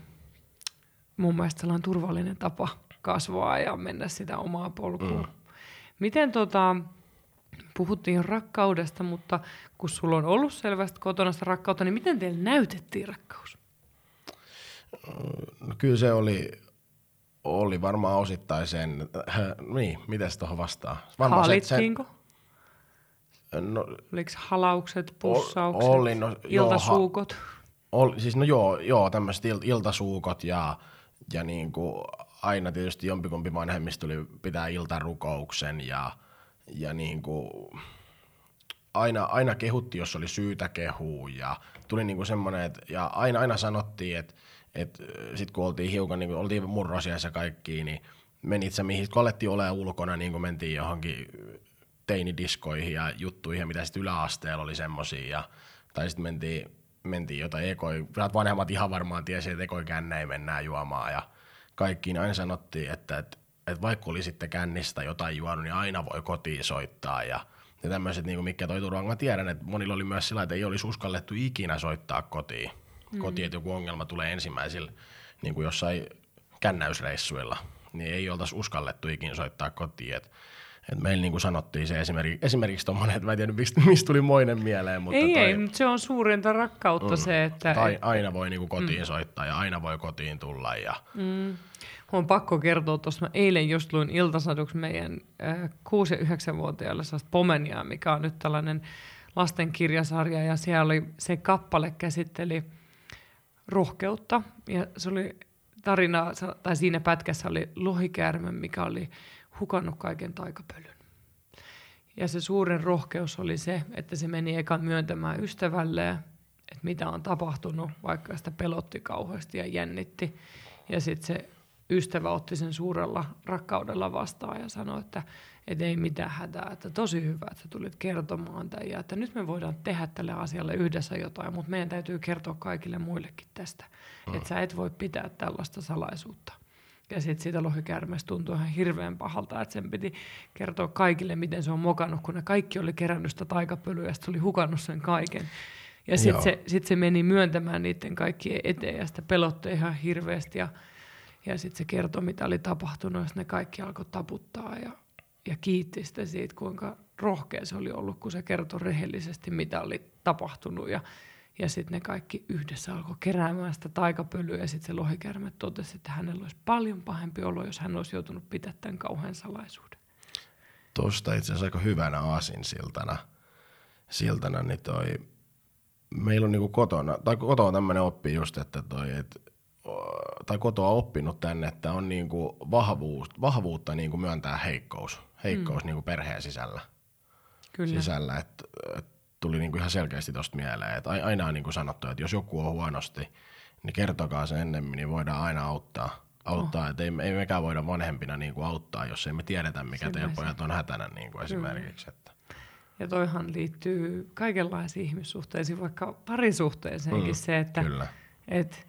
mun mielestä sellainen turvallinen tapa kasvaa ja mennä sitä omaa polkua. Mm. Miten tota, puhuttiin rakkaudesta, mutta kun sulla on ollut selvästi kotona sitä rakkautta, niin miten teille näytettiin rakkaus? No, kyllä se oli, oli varmaan osittain sen, äh, niin, miten se tuohon vastaa? Varmaan Haalittiinko? Se, no, Oliko halaukset, pussaukset, oli, no, joo, iltasuukot? oli, siis no joo, joo tämmöiset il, iltasuukot ja, ja niin kuin aina tietysti jompikumpi vanhemmista tuli pitää iltarukouksen ja, ja niin kuin, aina, aina kehutti, jos oli syytä kehua ja tuli niinku semmoinen, että ja aina, aina sanottiin, että et, sitten kun oltiin hiukan, niin oltiin murrosiassa kaikkiin, niin menit sä mihin, kun alettiin olemaan ulkona, niin kun mentiin johonkin teinidiskoihin ja juttuihin, mitä sitten yläasteella oli semmosia, ja, tai sitten mentiin, mentiin jotain ekoi, vanhemmat ihan varmaan tiesi, että ekoi kännei mennään juomaan, ja kaikkiin. Niin aina sanottiin, että, että, että vaikka olisitte kännistä jotain juonut, niin aina voi kotiin soittaa, ja ja tämmöiset, niin mikä toi turvaa. Mä tiedän, että monilla oli myös sillä, että ei olisi uskallettu ikinä soittaa kotiin. Mm. Kotiin, että joku ongelma tulee ensimmäisillä niin kuin jossain kännäysreissuilla, niin ei oltaisi uskallettu ikinä soittaa kotiin. Et, et meillä niin kuin sanottiin se esimerkiksi, esimerkiksi tommonen, että mä en tiedä mistä, mistä tuli moinen mieleen, mutta ei, toi, ei, mutta se on suurinta rakkautta mm. se, että... tai, aina voi niin kuin kotiin mm. soittaa ja aina voi kotiin tulla. Ja, Mm. On pakko kertoa tuossa. Mä eilen just luin iltasaduksi meidän äh, 6- ja 9-vuotiaille sellaista Pomeniaa, mikä on nyt tällainen lastenkirjasarja. Ja siellä oli se kappale käsitteli rohkeutta. Ja se oli tarina, tai siinä pätkässä oli lohikäärme, mikä oli hukannut kaiken taikapölyn. Ja se suurin rohkeus oli se, että se meni eka myöntämään ystävälleen, että mitä on tapahtunut, vaikka sitä pelotti kauheasti ja jännitti. Ja sitten se ystävä otti sen suurella rakkaudella vastaan ja sanoi, että, että ei mitään hätää, että tosi hyvä, että sä tulit kertomaan tämän ja että nyt me voidaan tehdä tälle asialle yhdessä jotain, mutta meidän täytyy kertoa kaikille muillekin tästä, mm. että sä et voi pitää tällaista salaisuutta. Ja sitten siitä lohikäärmeestä tuntui ihan hirveän pahalta, että sen piti kertoa kaikille, miten se on mokannut, kun ne kaikki oli kerännyt sitä taikapölyä ja se oli hukannut sen kaiken. Ja sitten se, sit se meni myöntämään niiden kaikkien eteen ja sitä pelotti ihan hirveästi. Ja, ja sitten se kertoi, mitä oli tapahtunut ja ne kaikki alkoi taputtaa ja, ja kiitti sitä siitä, kuinka rohkea se oli ollut, kun se kertoi rehellisesti, mitä oli tapahtunut. Ja, ja sitten ne kaikki yhdessä alkoi keräämään sitä taikapölyä ja sitten se lohikärme totesi, että hänellä olisi paljon pahempi olo, jos hän olisi joutunut pitää tämän kauhean salaisuuden. Tuosta itse asiassa aika hyvänä aasinsiltana siltana, niin toi, meillä on niinku kotona, tai kotona tämmöinen oppi just, että toi, et, tai kotoa oppinut tänne, että on niinku vahvuus, vahvuutta niinku myöntää heikkous, heikkous mm. niinku perheen sisällä. Kyllä. sisällä. Et, et tuli niinku ihan selkeästi tuosta mieleen, että aina on niinku sanottu, että jos joku on huonosti, niin kertokaa se ennemmin, niin voidaan aina auttaa. auttaa. Oh. Et ei, ei mekään voida vanhempina niinku auttaa, jos ei me tiedetä, mikä teidän pojat on hätänä niinku esimerkiksi. Että. Ja toihan liittyy kaikenlaisiin ihmissuhteisiin, vaikka parisuhteeseenkin mm, se, että et,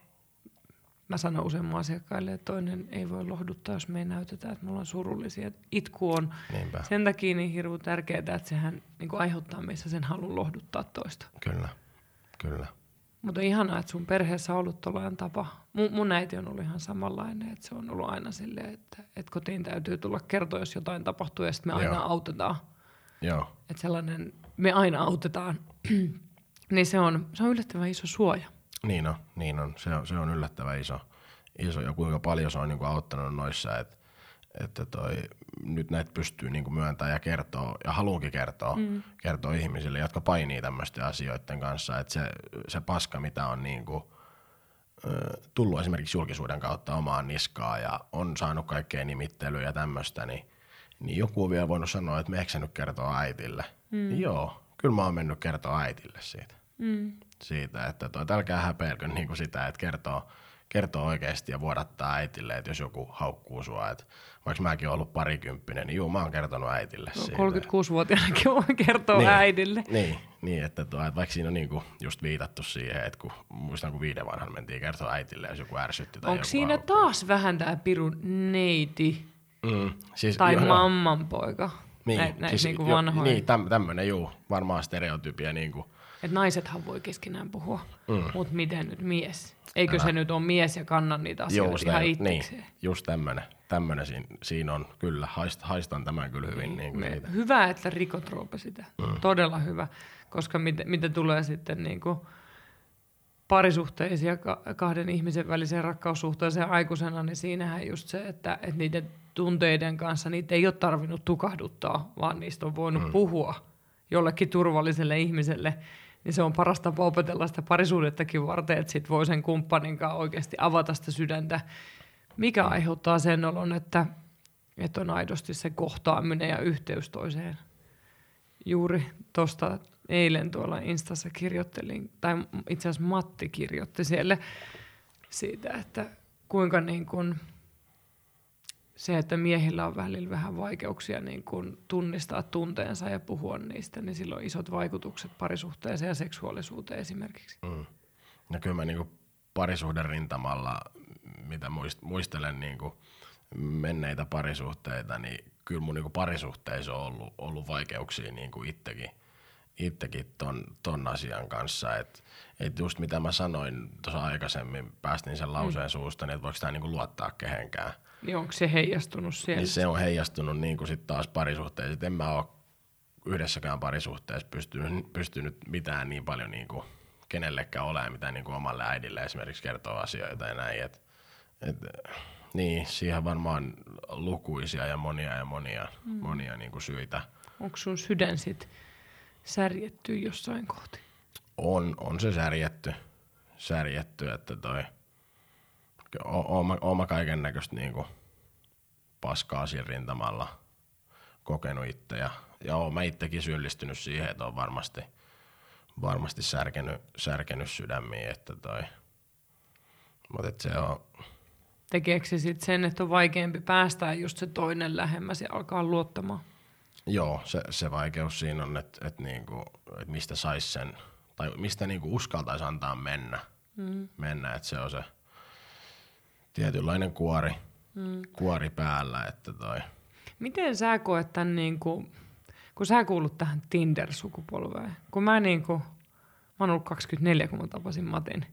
mä sanon useamman asiakkaille, että toinen ei voi lohduttaa, jos me ei näytetä, että mulla on surullisia. Itku on Niinpä. sen takia niin hirveän tärkeää, että sehän niin kuin aiheuttaa meissä sen halun lohduttaa toista. Kyllä, kyllä. Mutta ihanaa, että sun perheessä on ollut tuollainen tapa. Mun, mun äiti on ollut ihan samanlainen, että se on ollut aina silleen, että, että kotiin täytyy tulla kertoa, jos jotain tapahtuu ja sitten me Joo. aina autetaan. Joo. Että sellainen, me aina autetaan, niin se on, se on yllättävän iso suoja. Niin on, niin on. Se on, se on yllättävän iso, iso ja kuinka paljon se on niin kuin auttanut noissa, että että toi, nyt näitä pystyy niin kuin myöntämään ja kertoo, ja haluunkin kertoa, mm. kertoa ihmisille, jotka painii tämmöisten asioiden kanssa, että se, se paska, mitä on niin kuin, tullut esimerkiksi julkisuuden kautta omaan niskaan ja on saanut kaikkea nimittelyä ja tämmöistä, niin, niin joku on vielä voinut sanoa, että me nyt kertoa äitille. Mm. Joo, kyllä mä oon mennyt kertoa äitille siitä. Mm siitä, että toi, älkää häpeilkö niin kuin sitä, että kertoo, kertoo oikeasti ja vuodattaa äitille, että jos joku haukkuu sua, että vaikka mäkin olen ollut parikymppinen, niin juu, mä oon kertonut äitille no, siitä. 36-vuotiaanakin voi kertoa niin, äidille. Niin, niin että, tuo, että vaikka siinä on niinku just viitattu siihen, että kun muistan kun viiden vanhan mentiin kertoa äitille, jos joku ärsytti tai Onko siinä haukkuu. taas vähän tämä pirun neiti? Mm, siis, tai jo, mamman poika? Niin, näit siis, niinku vanhoja. Niin, täm, tämmöinen juu, varmaan stereotypia niinku – että naisethan voi keskenään puhua, mm. mutta miten nyt mies? Eikö Älä. se nyt ole mies ja kanna niitä asioita just ihan itsekseen? Niin, just tämmöinen. Tämmöinen siinä, siinä on kyllä, haist, haistan tämän kyllä hyvin. Niin, niin Me, hyvä, että rikot sitä. Mm. Todella hyvä, koska mitä, mitä tulee sitten niin kuin parisuhteisia kahden ihmisen väliseen rakkaussuhteeseen aikuisena, niin siinähän just se, että, että niiden tunteiden kanssa niitä ei ole tarvinnut tukahduttaa, vaan niistä on voinut mm. puhua jollekin turvalliselle ihmiselle – niin se on paras tapa opetella sitä parisuudettakin varten, että sit voi sen kumppanin kanssa oikeasti avata sitä sydäntä, mikä aiheuttaa sen olon, että, että on aidosti se kohtaaminen ja yhteys toiseen. Juuri tuosta eilen tuolla Instassa kirjoittelin, tai itse asiassa Matti kirjoitti siellä siitä, että kuinka niin kuin – se, että miehillä on välillä vähän vaikeuksia niin kuin tunnistaa tunteensa ja puhua niistä, niin sillä on isot vaikutukset parisuhteeseen ja seksuaalisuuteen esimerkiksi. Mm. No kyllä mä niin parisuhden rintamalla, mitä muistelen niin menneitä parisuhteita, niin kyllä mun niin parisuhteissa on ollut, ollut vaikeuksia niin itsekin, itsekin ton, ton asian kanssa. Että et just mitä mä sanoin tuossa aikaisemmin, päästin sen lauseen mm. suusta, niin että voiko tämä niin luottaa kehenkään – niin onko se heijastunut siellä? Niin se on heijastunut niin kuin sit taas parisuhteessa. En mä ole yhdessäkään parisuhteessa pystynyt, pystynyt mitään niin paljon niin kuin kenellekään olemaan, mitä niin kuin omalle äidille esimerkiksi kertoo asioita ja näin. Et, et, niin, siihen varmaan lukuisia ja monia ja monia, mm. monia niin kuin syitä. Onko sun sydän sit särjetty jossain kohti? On, on se särjetty, särjetty että toi – oon mä kaiken näköistä niinku paskaa siinä rintamalla kokenut itse ja, ja oon mä itsekin syyllistynyt siihen, että on varmasti, varmasti särkenyt, särkenyt sydämiä, että toi, mutta et se on... Tekeekö se sitten sen, että on vaikeampi päästää just se toinen lähemmäs ja alkaa luottamaan? Joo, se, se vaikeus siinä on, että et niinku, et mistä sais sen, tai mistä niinku uskaltaisi antaa mennä, mm. mennä että se on se – tietynlainen kuori, mm. kuori päällä, että toi. Miten sä koet tämän, niin kuin, kun sä kuulut tähän Tinder-sukupolveen, kun mä niin kuin, mä oon ollut 24, kun mä tapasin Matin,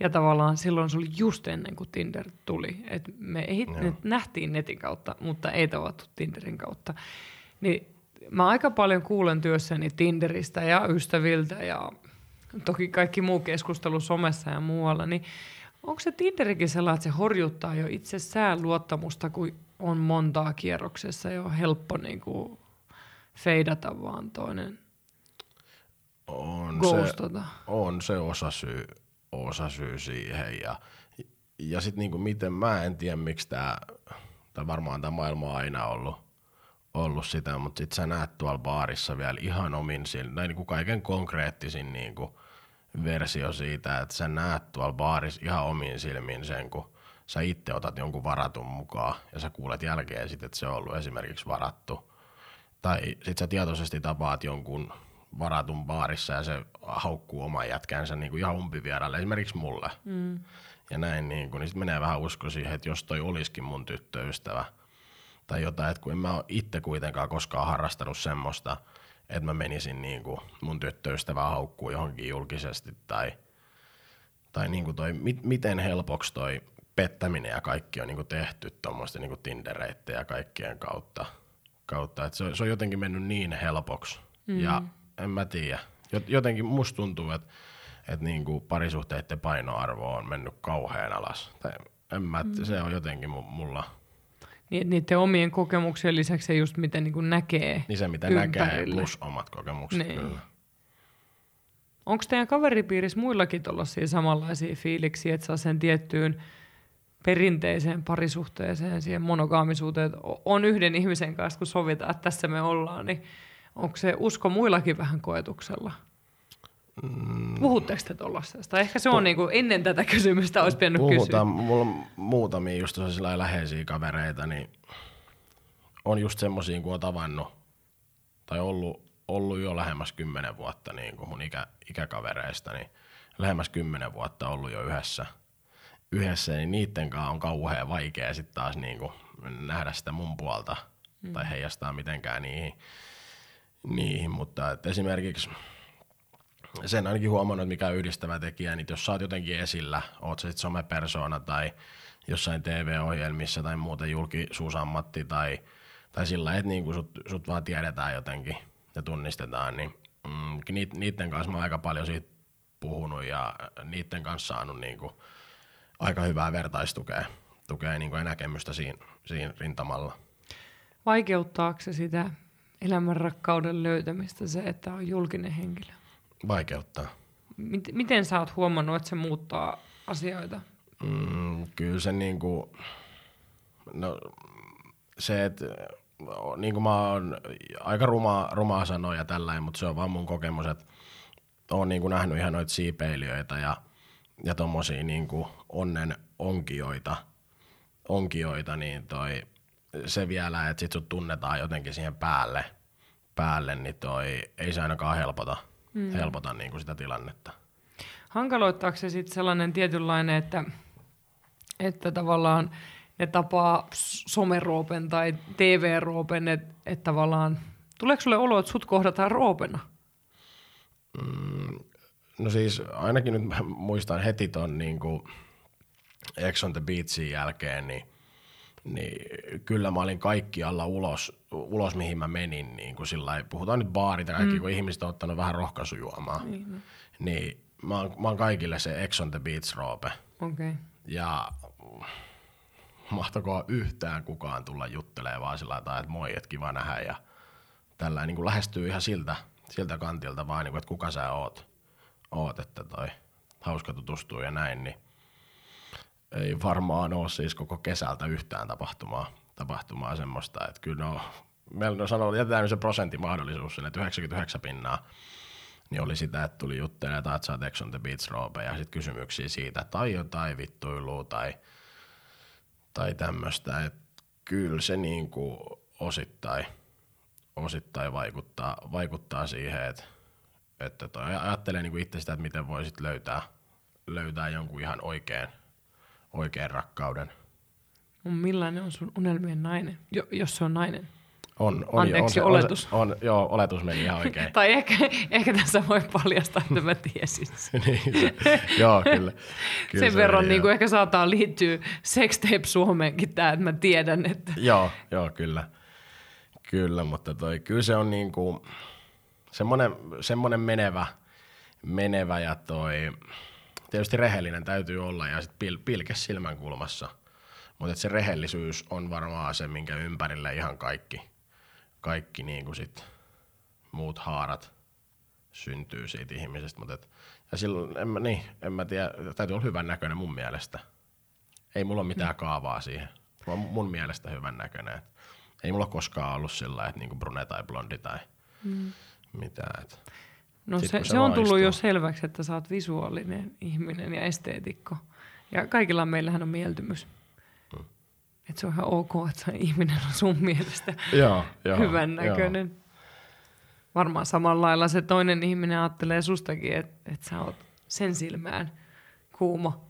ja tavallaan silloin se oli just ennen kuin Tinder tuli. Et me ei, nyt nähtiin netin kautta, mutta ei tavattu Tinderin kautta. Niin mä aika paljon kuulen työssäni Tinderistä ja ystäviltä ja toki kaikki muu keskustelu somessa ja muualla, niin onko se Tinderikin sellainen, että se horjuttaa jo itsessään luottamusta, kun on montaa kierroksessa jo helppo niin kuin feidata vaan toinen on se, on se osa syy, osa syy siihen ja, ja sitten niinku miten mä en tiedä miksi tämä, tai varmaan tämä maailma on aina ollut, ollut sitä, mutta sitten sä näet tuolla baarissa vielä ihan omin tai niinku kaiken konkreettisin niinku versio siitä, että sä näet tuolla baarissa ihan omin silmin sen, kun sä itse otat jonkun varatun mukaan ja sä kuulet jälkeen sitten, että se on ollut esimerkiksi varattu. Tai sit sä tietoisesti tapaat jonkun varatun baarissa ja se haukkuu oman jätkänsä niin kuin ihan umpivieralle, esimerkiksi mulle. Mm. Ja näin, niin, kuin, niin sitten menee vähän usko siihen, että jos toi olisikin mun tyttöystävä tai jotain, että kun en mä ole itse kuitenkaan koskaan harrastanut semmoista, että mä menisin niin kuin mun tyttöystävää haukkuu johonkin julkisesti tai, tai niin kuin toi, mit, miten helpoksi toi pettäminen ja kaikki on niin kuin tehty tuommoisten niin Tindereitten ja kaikkien kautta. kautta. Et se, se on jotenkin mennyt niin helpoksi mm. ja en mä tiedä. Jotenkin musta tuntuu, että että niinku parisuhteiden painoarvo on mennyt kauhean alas. Tai en mä, mm. se on jotenkin mulla. Niin, niiden omien kokemuksien lisäksi se just miten niinku näkee Niin se mitä ympärille. näkee plus omat kokemukset niin. kyllä. Onko teidän kaveripiirissä muillakin tuollaisia samanlaisia fiiliksiä, että saa sen tiettyyn perinteiseen parisuhteeseen, siihen monogaamisuuteen, että on yhden ihmisen kanssa, kun sovitaan, että tässä me ollaan, niin Onko se usko muillakin vähän koetuksella? Mm. Puhutteko te tuollaisesta? Ehkä se on niin kuin ennen tätä kysymystä olisi pitänyt Puhutaan. kysyä. Mulla on muutamia just sellaisia läheisiä kavereita, niin on just semmoisia, kun on tavannut tai ollut, ollut jo lähemmäs kymmenen vuotta niin kuin mun ikä, ikäkavereista, niin lähemmäs kymmenen vuotta ollut jo yhdessä, yhdessä niin niiden kanssa on kauhean vaikea sitten taas niin kuin nähdä sitä mun puolta mm. tai heijastaa mitenkään niihin niihin, mutta esimerkiksi sen ainakin huomannut, mikä on yhdistävä tekijä, niin jos sä oot jotenkin esillä, oot sä sitten somepersona tai jossain TV-ohjelmissa tai muuten julkisuusammatti tai, tai sillä, että niin sut, sut vaan tiedetään jotenkin ja tunnistetaan, niin mm, niiden kanssa mä oon aika paljon siitä puhunut ja niiden kanssa saanut niin kuin aika hyvää vertaistukea tukea niin kuin ja näkemystä siinä, siinä rintamalla. Vaikeuttaako se sitä elämän rakkauden löytämistä se, että on julkinen henkilö? Vaikeuttaa. Miten, miten sä oot huomannut, että se muuttaa asioita? Mm, kyllä se niinku, no se, että niin kuin mä oon aika rumaa, rumaa sanoa ja tällainen, mutta se on vaan mun kokemus, että oon niin kuin nähnyt ihan noita siipeilijöitä ja, ja tommosia niin kuin onnen onkijoita, onkijoita, niin toi se vielä, että sit sut tunnetaan jotenkin siihen päälle, päälle niin toi, ei se ainakaan helpota, mm. helpota niin kuin sitä tilannetta. Hankaloittaako se sitten sellainen tietynlainen, että, että tavallaan ne tapaa someroopen tai TV-roopen, että et tavallaan, tuleeko sulle olo, että sut kohdataan roopena? Mm, no siis ainakin nyt muistan heti ton niin kuin Ex on the Beachin jälkeen, niin niin kyllä mä olin kaikki alla ulos, ulos mihin mä menin. Niin kuin sillä puhutaan nyt baarit ja kaikki, mm. kun ihmiset on ottanut vähän rohkaisujuomaa. Niin, niin mä, oon, mä oon kaikille se Ex on the Beach roope. Okay. Ja mahtokoa yhtään kukaan tulla juttelemaan vaan sillä tavalla, että moi, että kiva nähdä. Ja tällä niin kuin lähestyy ihan siltä, siltä kantilta vaan, niin kuin, että kuka sä oot, oot että toi hauska tutustua ja näin. Niin ei varmaan ole siis koko kesältä yhtään tapahtumaa, tapahtumaa semmoista, että kyllä no, meillä on sanonut, jätetään se prosenttimahdollisuus sinne, että 99 pinnaa, niin oli sitä, että tuli juttelemaan, että sä oot on the Beach Rope, ja sitten kysymyksiä siitä, tai jotain vittuilua tai, tai tämmöistä, että kyllä se niin kuin osittain, osittain vaikuttaa, vaikuttaa siihen, että, että toi, ajattelee niin kuin itse sitä, että miten voisit löytää, löytää jonkun ihan oikein, oikean rakkauden. No, millainen on sun unelmien nainen, jo, jos se on nainen? On, on, Anteeksi, on, oletus. On, on, joo, oletus meni ihan oikein. Tai ehkä, ehkä tässä voi paljastaa, että mä tiesin niin, se, joo, kyllä. kyllä Sen se verran niin kuin ehkä saattaa liittyä sextape Suomeenkin tämä, että mä tiedän, että Joo, joo, kyllä. Kyllä, mutta toi, kyllä se on niinku semmoinen, semmoinen menevä, menevä ja toi, tietysti rehellinen täytyy olla ja sit pil, pilke silmänkulmassa. Mutta se rehellisyys on varmaan se, minkä ympärille ihan kaikki, kaikki niinku sit muut haarat syntyy siitä ihmisestä. Mut et, ja silloin, en mä, niin, en mä tiedä, täytyy olla hyvän näköinen mun mielestä. Ei mulla ole mitään kaavaa siihen. Mä mun mielestä hyvän näköinen. Et ei mulla koskaan ollut sillä että niinku brune tai blondi tai mm. mitään. Et. No Sit se, se, se on tullut jo selväksi, että sä oot visuaalinen ihminen ja esteetikko. Ja kaikilla meillähän on mieltymys. Mm. Että se on ihan ok, että ihminen on sun mielestä hyvän näköinen. Varmaan samalla lailla se toinen ihminen ajattelee sustakin, että, että sä oot sen silmään kuuma.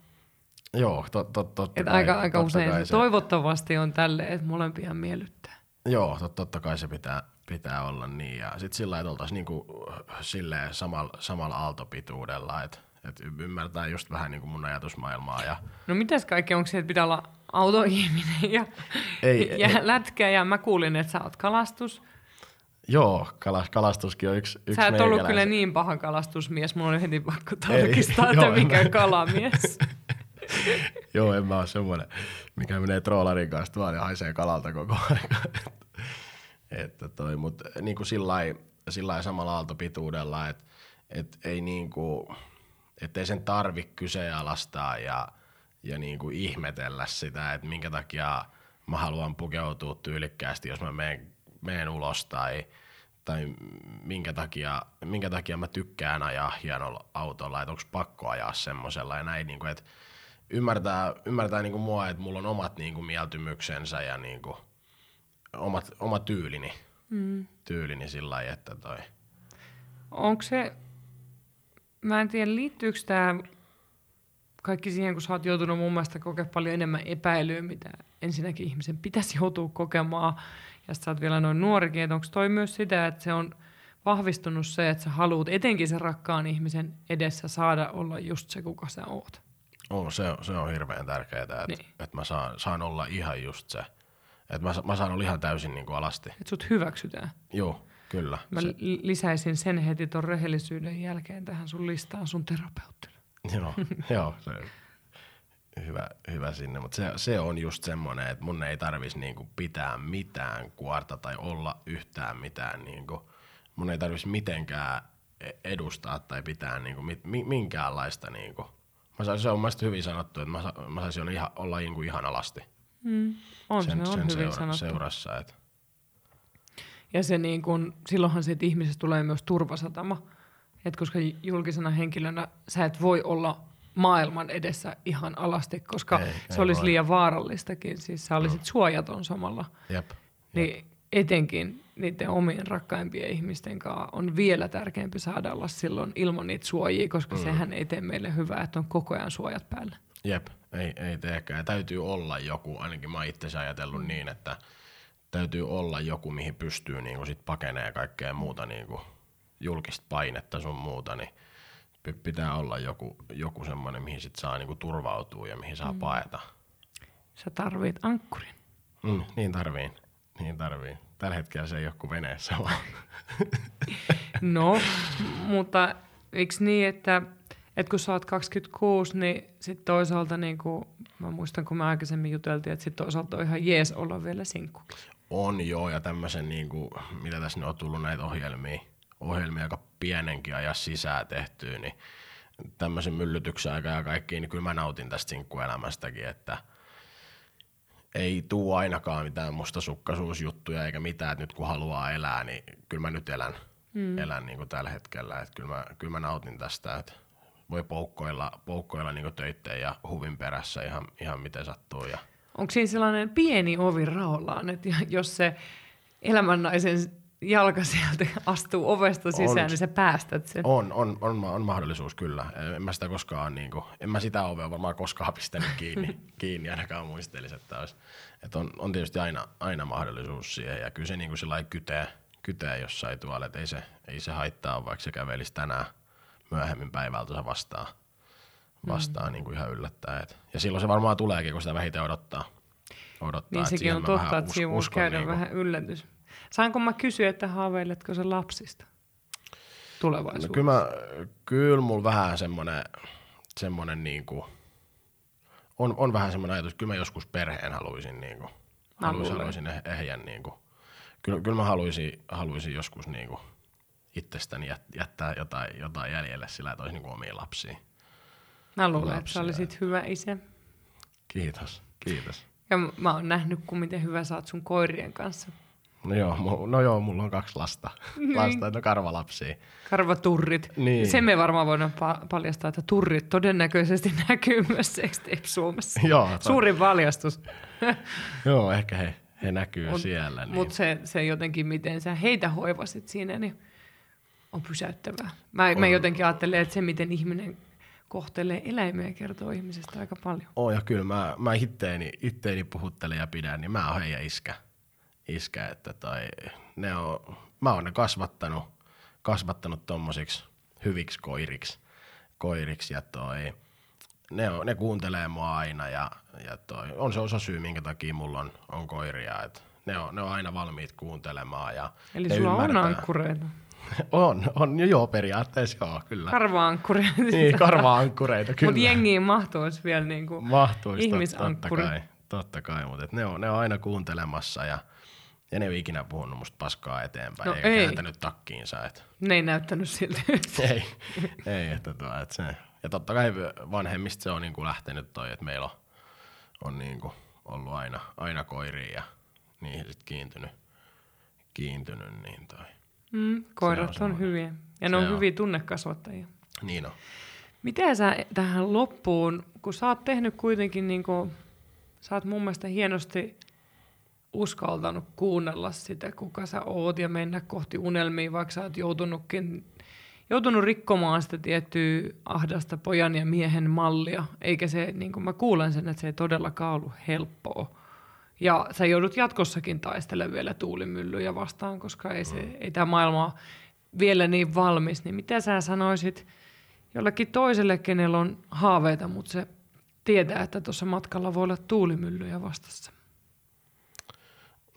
Joo, tot, tot, totta Että kai, aika, aika totta usein kai se toivottavasti on tälle, että molempia miellyttää. Joo, tot, totta kai se pitää, pitää olla niin. Ja sitten sillä lailla, että oltaisiin niinku, silleen samalla, samalla aaltopituudella, että et ymmärtää just vähän niinku mun ajatusmaailmaa. Ja, No mitäs kaikki, onko se, että pitää olla autoihminen ja, Ei, ja ei. lätkä ja mä kuulin, että sä oot kalastus. joo, kalas, kalastuskin on yksi, yksi Sä et ollut kyllä niin paha kalastusmies, mun oli heti pakko tarkistaa, Ei, että joo, en mikä mä- kalamies. Joo, en mä ole semmoinen, mikä menee troolarin kanssa tuolla ja haisee kalalta koko ajan. Että toi, mut niin kuin sillä samalla aaltopituudella, että et ei niinku, et ei sen tarvi kyseenalaistaa ja, ja niinku ihmetellä sitä, että minkä takia mä haluan pukeutua tyylikkäästi, jos mä menen, menen ulos tai, tai minkä takia, minkä takia mä tykkään ajaa hienolla autolla, että onko pakko ajaa semmoisella ja näin, niin kuin, että ymmärtää, ymmärtää niin kuin mua, että mulla on omat niin kuin mieltymyksensä ja niin kuin, omat, oma tyylini, mm. tyylini sillä lailla, että toi. Onko se, mä en tiedä, liittyykö tämä kaikki siihen, kun sä oot joutunut mun mielestä kokea paljon enemmän epäilyä, mitä ensinnäkin ihmisen pitäisi joutua kokemaan, ja sä oot vielä noin nuorikin, että onko toi myös sitä, että se on vahvistunut se, että sä haluat etenkin sen rakkaan ihmisen edessä saada olla just se, kuka sä oot. On, se, on- se on hirveän tärkeää, että, Niin. että mä saan, saan olla ihan just se. Että mä, mä saan olla ihan täysin niin kuin alasti. Että sut hyväksytään. Joo, kyllä. Mä Se, li- lisäisin sen heti ton rehellisyyden jälkeen tähän sun listaan sun terapeuttina. joo, joo, se hyvä, hyvä sinne. Mutta se, se, on just semmoinen, että mun ei tarvitsisi niinku pitää mitään kuorta tai olla yhtään mitään. Niinku, mun ei tarvitsisi mitenkään e- edustaa tai pitää niinku, minkäänlaista. Niinku. Mä saisin, se on mun mielestä hyvin sanottu, että mä, sa- mä saisin olla ihan, olla niinku ihan alasti On, sen, se on sen hyvin seura, sanottu. seurassa. Että, Ja se niin kun, silloinhan siitä ihmisestä tulee myös turvasatama. Et koska julkisena henkilönä sä et voi olla maailman edessä ihan alasti, koska Ei, se ei olisi voi. liian vaarallistakin. Siis sä olisit suojaton samalla. jep. Niin etenkin niiden omien rakkaimpien ihmisten kanssa on vielä tärkeämpi saada olla silloin ilman niitä suojia, koska mm. sehän ei tee meille hyvää, että on koko ajan suojat päällä. Jep, ei, ei teekään. Ja täytyy olla joku, ainakin mä itse ajatellut niin, että täytyy olla joku, mihin pystyy niin sit pakenee kaikkea muuta niin kuin julkista painetta sun muuta, niin pitää olla joku, joku semmoinen, mihin sit saa niin kuin turvautua ja mihin saa mm. paeta. Sä tarvit ankkurin. Mm, niin tarvii, niin tarvii. Tällä hetkellä se ei ole kuin veneessä vaan. No, mutta eikö niin, että, että kun sä oot 26, niin sit toisaalta niin kuin, mä muistan kun me aikaisemmin juteltiin, että sit toisaalta on ihan jees olla vielä sinkkukin. On joo, ja tämmöisen, niin kuin, mitä tässä nyt on tullut näitä ohjelmia, ohjelmia aika pienenkin ajan sisään tehtyä, niin tämmöisen myllytyksen aika ja kaikkiin, niin kyllä mä nautin tästä sinkkuelämästäkin, että ei tuu ainakaan mitään mustasukkaisuusjuttuja eikä mitään, että nyt kun haluaa elää, niin kyllä mä nyt elän, mm. elän niin kuin tällä hetkellä, että kyllä mä, kyllä mä nautin tästä, että voi poukkoilla, poukkoilla niin töitteen ja huvin perässä ihan, ihan miten sattuu ja Onko siinä sellainen pieni ovi raollaan, että jos se elämännaisen jalka sieltä astuu ovesta sisään, on, niin sä päästät sen. On, on, on, on mahdollisuus kyllä. En mä sitä koskaan, niin kuin, en mä sitä ovea varmaan koskaan pistänyt kiinni, kiinni ainakaan muistelisi, että, olisi, että on, on, tietysti aina, aina mahdollisuus siihen. Ja kyllä se niin kuin kytee, kytee jossain tuolla, että ei se, ei se haittaa, vaikka se kävelisi tänään myöhemmin päivältä vastaan, vastaan mm. niin kuin ihan yllättäen. Ja silloin se varmaan tuleekin, kun sitä vähiten odottaa. odottaa niin sekin on totta, että siinä voi käydä niin kuin, vähän yllätys. Saanko mä kysyä, että haaveiletko se lapsista tulevaisuudessa? No, kyllä, mä, kyllä mulla vähän semmoinen, semmoinen niin kuin, on, on vähän semmoinen ajatus, kyllä mä joskus perheen haluaisin, niin kuin, haluaisin, haluaisin eh, ehjän, niin kuin, kyllä, kyllä mä haluaisin, haluaisin joskus niin kuin, itsestäni jättää jotain, jotain jäljelle sillä, että olisi niin kuin omia lapsia. Mä luulen, että sä olisit hyvä isä. Kiitos, kiitos. Ja mä oon nähnyt, kun miten hyvä sä oot sun koirien kanssa. No joo, no joo, mulla on kaksi lasta. Niin. Lasta, no karvalapsia. Karvaturrit. Niin. Sen me varmaan voidaan pa- paljastaa, että turrit todennäköisesti näkyy myös Sextape Suomessa. joo. To... Suurin paljastus. joo, ehkä he, he näkyy mut, siellä. Niin. Mutta se, se jotenkin, miten sä heitä hoivasit siinä, niin on pysäyttävää. Mä, on. mä jotenkin ajattelen, että se, miten ihminen kohtelee eläimiä kertoo ihmisestä aika paljon. Oh, ja kyllä mä, mä itteeni, itteeni puhuttelen ja pidän, niin mä oon heidän iskä iskä, että toi, ne on, mä oon ne kasvattanut, kasvattanut tommosiksi hyviksi koiriksi, koiriksi ja toi, ne, on, ne kuuntelee mua aina ja, ja toi, on se osa syy, minkä takia mulla on, on koiria, että ne on, ne on aina valmiit kuuntelemaan. Ja Eli sulla ymmärtää. on ankkureita? on, on jo joo, periaatteessa joo, kyllä. Karva-ankkureita. niin, karva-ankkureita, kyllä. Mutta jengiin mahtuisi vielä niinku mahtuisi, ihmisankkuri. Totta kai, totta kai mutta ne on, ne on aina kuuntelemassa ja – ja ne ei ole ikinä puhunut musta paskaa eteenpäin, no eikä ei. kääntänyt takkiinsa. Et... Ne ei näyttänyt siltä. ei, ei että tuo, että se. Ja totta kai vanhemmista se on niin kuin lähtenyt toi, että meillä on, on niin kuin ollut aina, aina koiria ja niihin sitten kiintynyt, kiintynyt, niin toi. Mm, koirat on, on hyviä. Ja ne on, on hyviä tunnekasvattajia. Niin on. Miten sä tähän loppuun, kun sä oot tehnyt kuitenkin, niin kuin, sä oot mun mielestä hienosti uskaltanut kuunnella sitä, kuka sä oot ja mennä kohti unelmia, vaikka sä oot joutunutkin joutunut rikkomaan sitä tiettyä ahdasta pojan ja miehen mallia, eikä se, niin kuin mä kuulen sen, että se ei todellakaan ollut helppoa. Ja sä joudut jatkossakin taistelemaan vielä tuulimyllyjä vastaan, koska ei, se, ei tämä maailma vielä niin valmis. Niin mitä sä sanoisit jollekin toiselle, kenellä on haaveita, mutta se tietää, että tuossa matkalla voi olla tuulimyllyjä vastassa?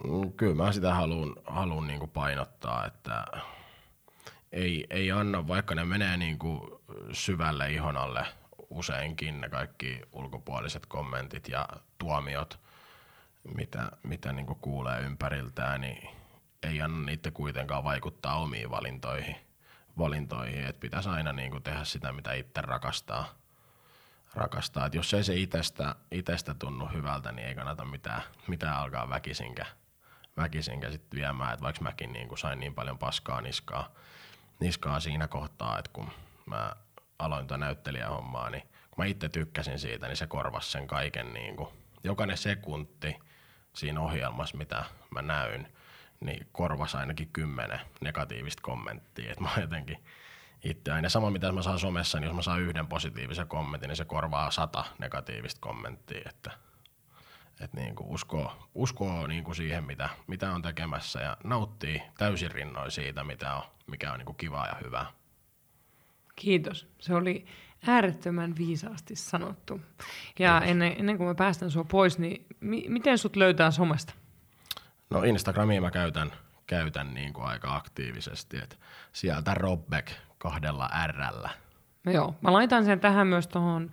Mm, kyllä mä sitä haluan, haluan niin kuin painottaa, että ei, ei anna, vaikka ne menee niin kuin syvälle ihon alle useinkin ne kaikki ulkopuoliset kommentit ja tuomiot, mitä, mitä niin kuulee ympäriltään, niin ei anna niitä kuitenkaan vaikuttaa omiin valintoihin. valintoihin. Että pitäisi aina niin tehdä sitä, mitä itse rakastaa. rakastaa. Et jos ei se itestä, itestä tunnu hyvältä, niin ei kannata mitään, mitään alkaa väkisinkään väkisinkä sitten viemään, että vaikka mäkin niin sain niin paljon paskaa niskaa, niskaa siinä kohtaa, että kun mä aloin tuota näyttelijähommaa, niin kun mä itse tykkäsin siitä, niin se korvasi sen kaiken niin kuin, jokainen sekunti siinä ohjelmassa, mitä mä näyn, niin korvasi ainakin kymmenen negatiivista kommenttia, että mä jotenkin itse aina. Sama mitä mä saan somessa, niin jos mä saan yhden positiivisen kommentin, niin se korvaa sata negatiivista kommenttia, että – että niin kuin uskoo, uskoo niin kuin siihen, mitä, mitä on tekemässä ja nauttii täysin rinnoin siitä, mitä on, mikä on niin kuin kivaa ja hyvää. Kiitos. Se oli äärettömän viisaasti sanottu. Ja ennen, ennen kuin mä päästän sua pois, niin mi- miten sut löytää somesta? No Instagramia mä käytän, käytän niin kuin aika aktiivisesti, että sieltä Robbek kahdella Rllä. No joo, mä laitan sen tähän myös tuohon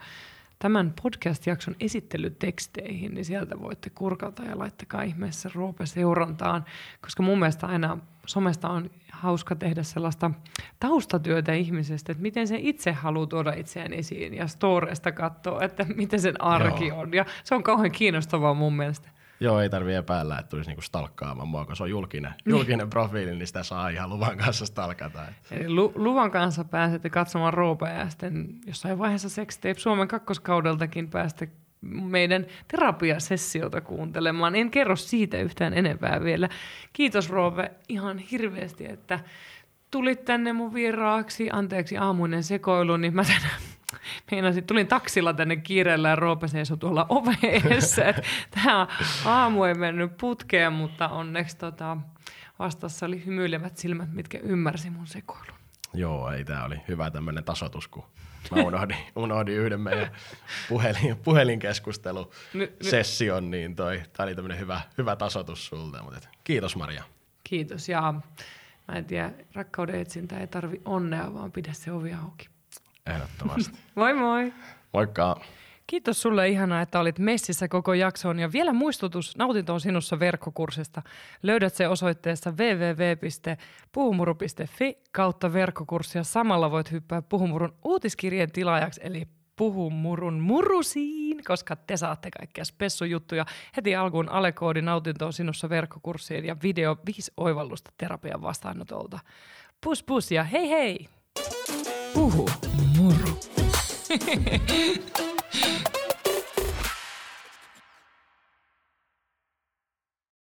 tämän podcast-jakson esittelyteksteihin, niin sieltä voitte kurkata ja laittakaa ihmeessä Roope seurantaan, koska mun mielestä aina somesta on hauska tehdä sellaista taustatyötä ihmisestä, että miten se itse haluaa tuoda itseään esiin ja storeista katsoa, että miten sen arki Joo. on. Ja se on kauhean kiinnostavaa mun mielestä. Joo, ei tarvitse epäillä, että tulisi niinku stalkkaamaan mua, kun se on julkinen, niin. julkinen profiili, niin sitä saa ihan luvan kanssa stalkata. Eli lu- luvan kanssa pääsette katsomaan Roopea ja sitten jossain vaiheessa Sextape Suomen kakkoskaudeltakin pääsette meidän terapiasessiota kuuntelemaan. En kerro siitä yhtään enempää vielä. Kiitos Roope ihan hirveästi, että tulit tänne mun vieraaksi. Anteeksi aamuinen sekoilu, niin mä tänään Meinasin, tulin taksilla tänne kiireellä ja Roope seisoi tuolla oveessa. Tämä aamu ei mennyt putkeen, mutta onneksi tota, vastassa oli hymyilevät silmät, mitkä ymmärsi mun sekoilun. Joo, ei tämä oli hyvä tämmöinen tasotus, kun mä unohdin, unohdin yhden meidän puhelin, puhelinkeskustelu session, niin toi, tämä oli tämmöinen hyvä, hyvä tasotus sulta. Mutta et, kiitos Maria. Kiitos ja mä en tiedä, rakkauden etsintä ei tarvi onnea, vaan pidä se ovi auki. Ehdottomasti. moi moi. Moikka. Kiitos sulle ihanaa, että olit messissä koko jaksoon ja vielä muistutus Nautinto on sinussa verkkokurssista. Löydät se osoitteessa www.puhumuru.fi kautta verkkokurssia. Samalla voit hyppää Puhumurun uutiskirjeen tilaajaksi eli Puhumurun murusiin, koska te saatte kaikkia spessujuttuja. Heti alkuun alekoodi Nautinto on sinussa verkkokurssiin ja video viisi oivallusta terapian vastaanotolta. Pus pus ja hei hei! Puhu muru.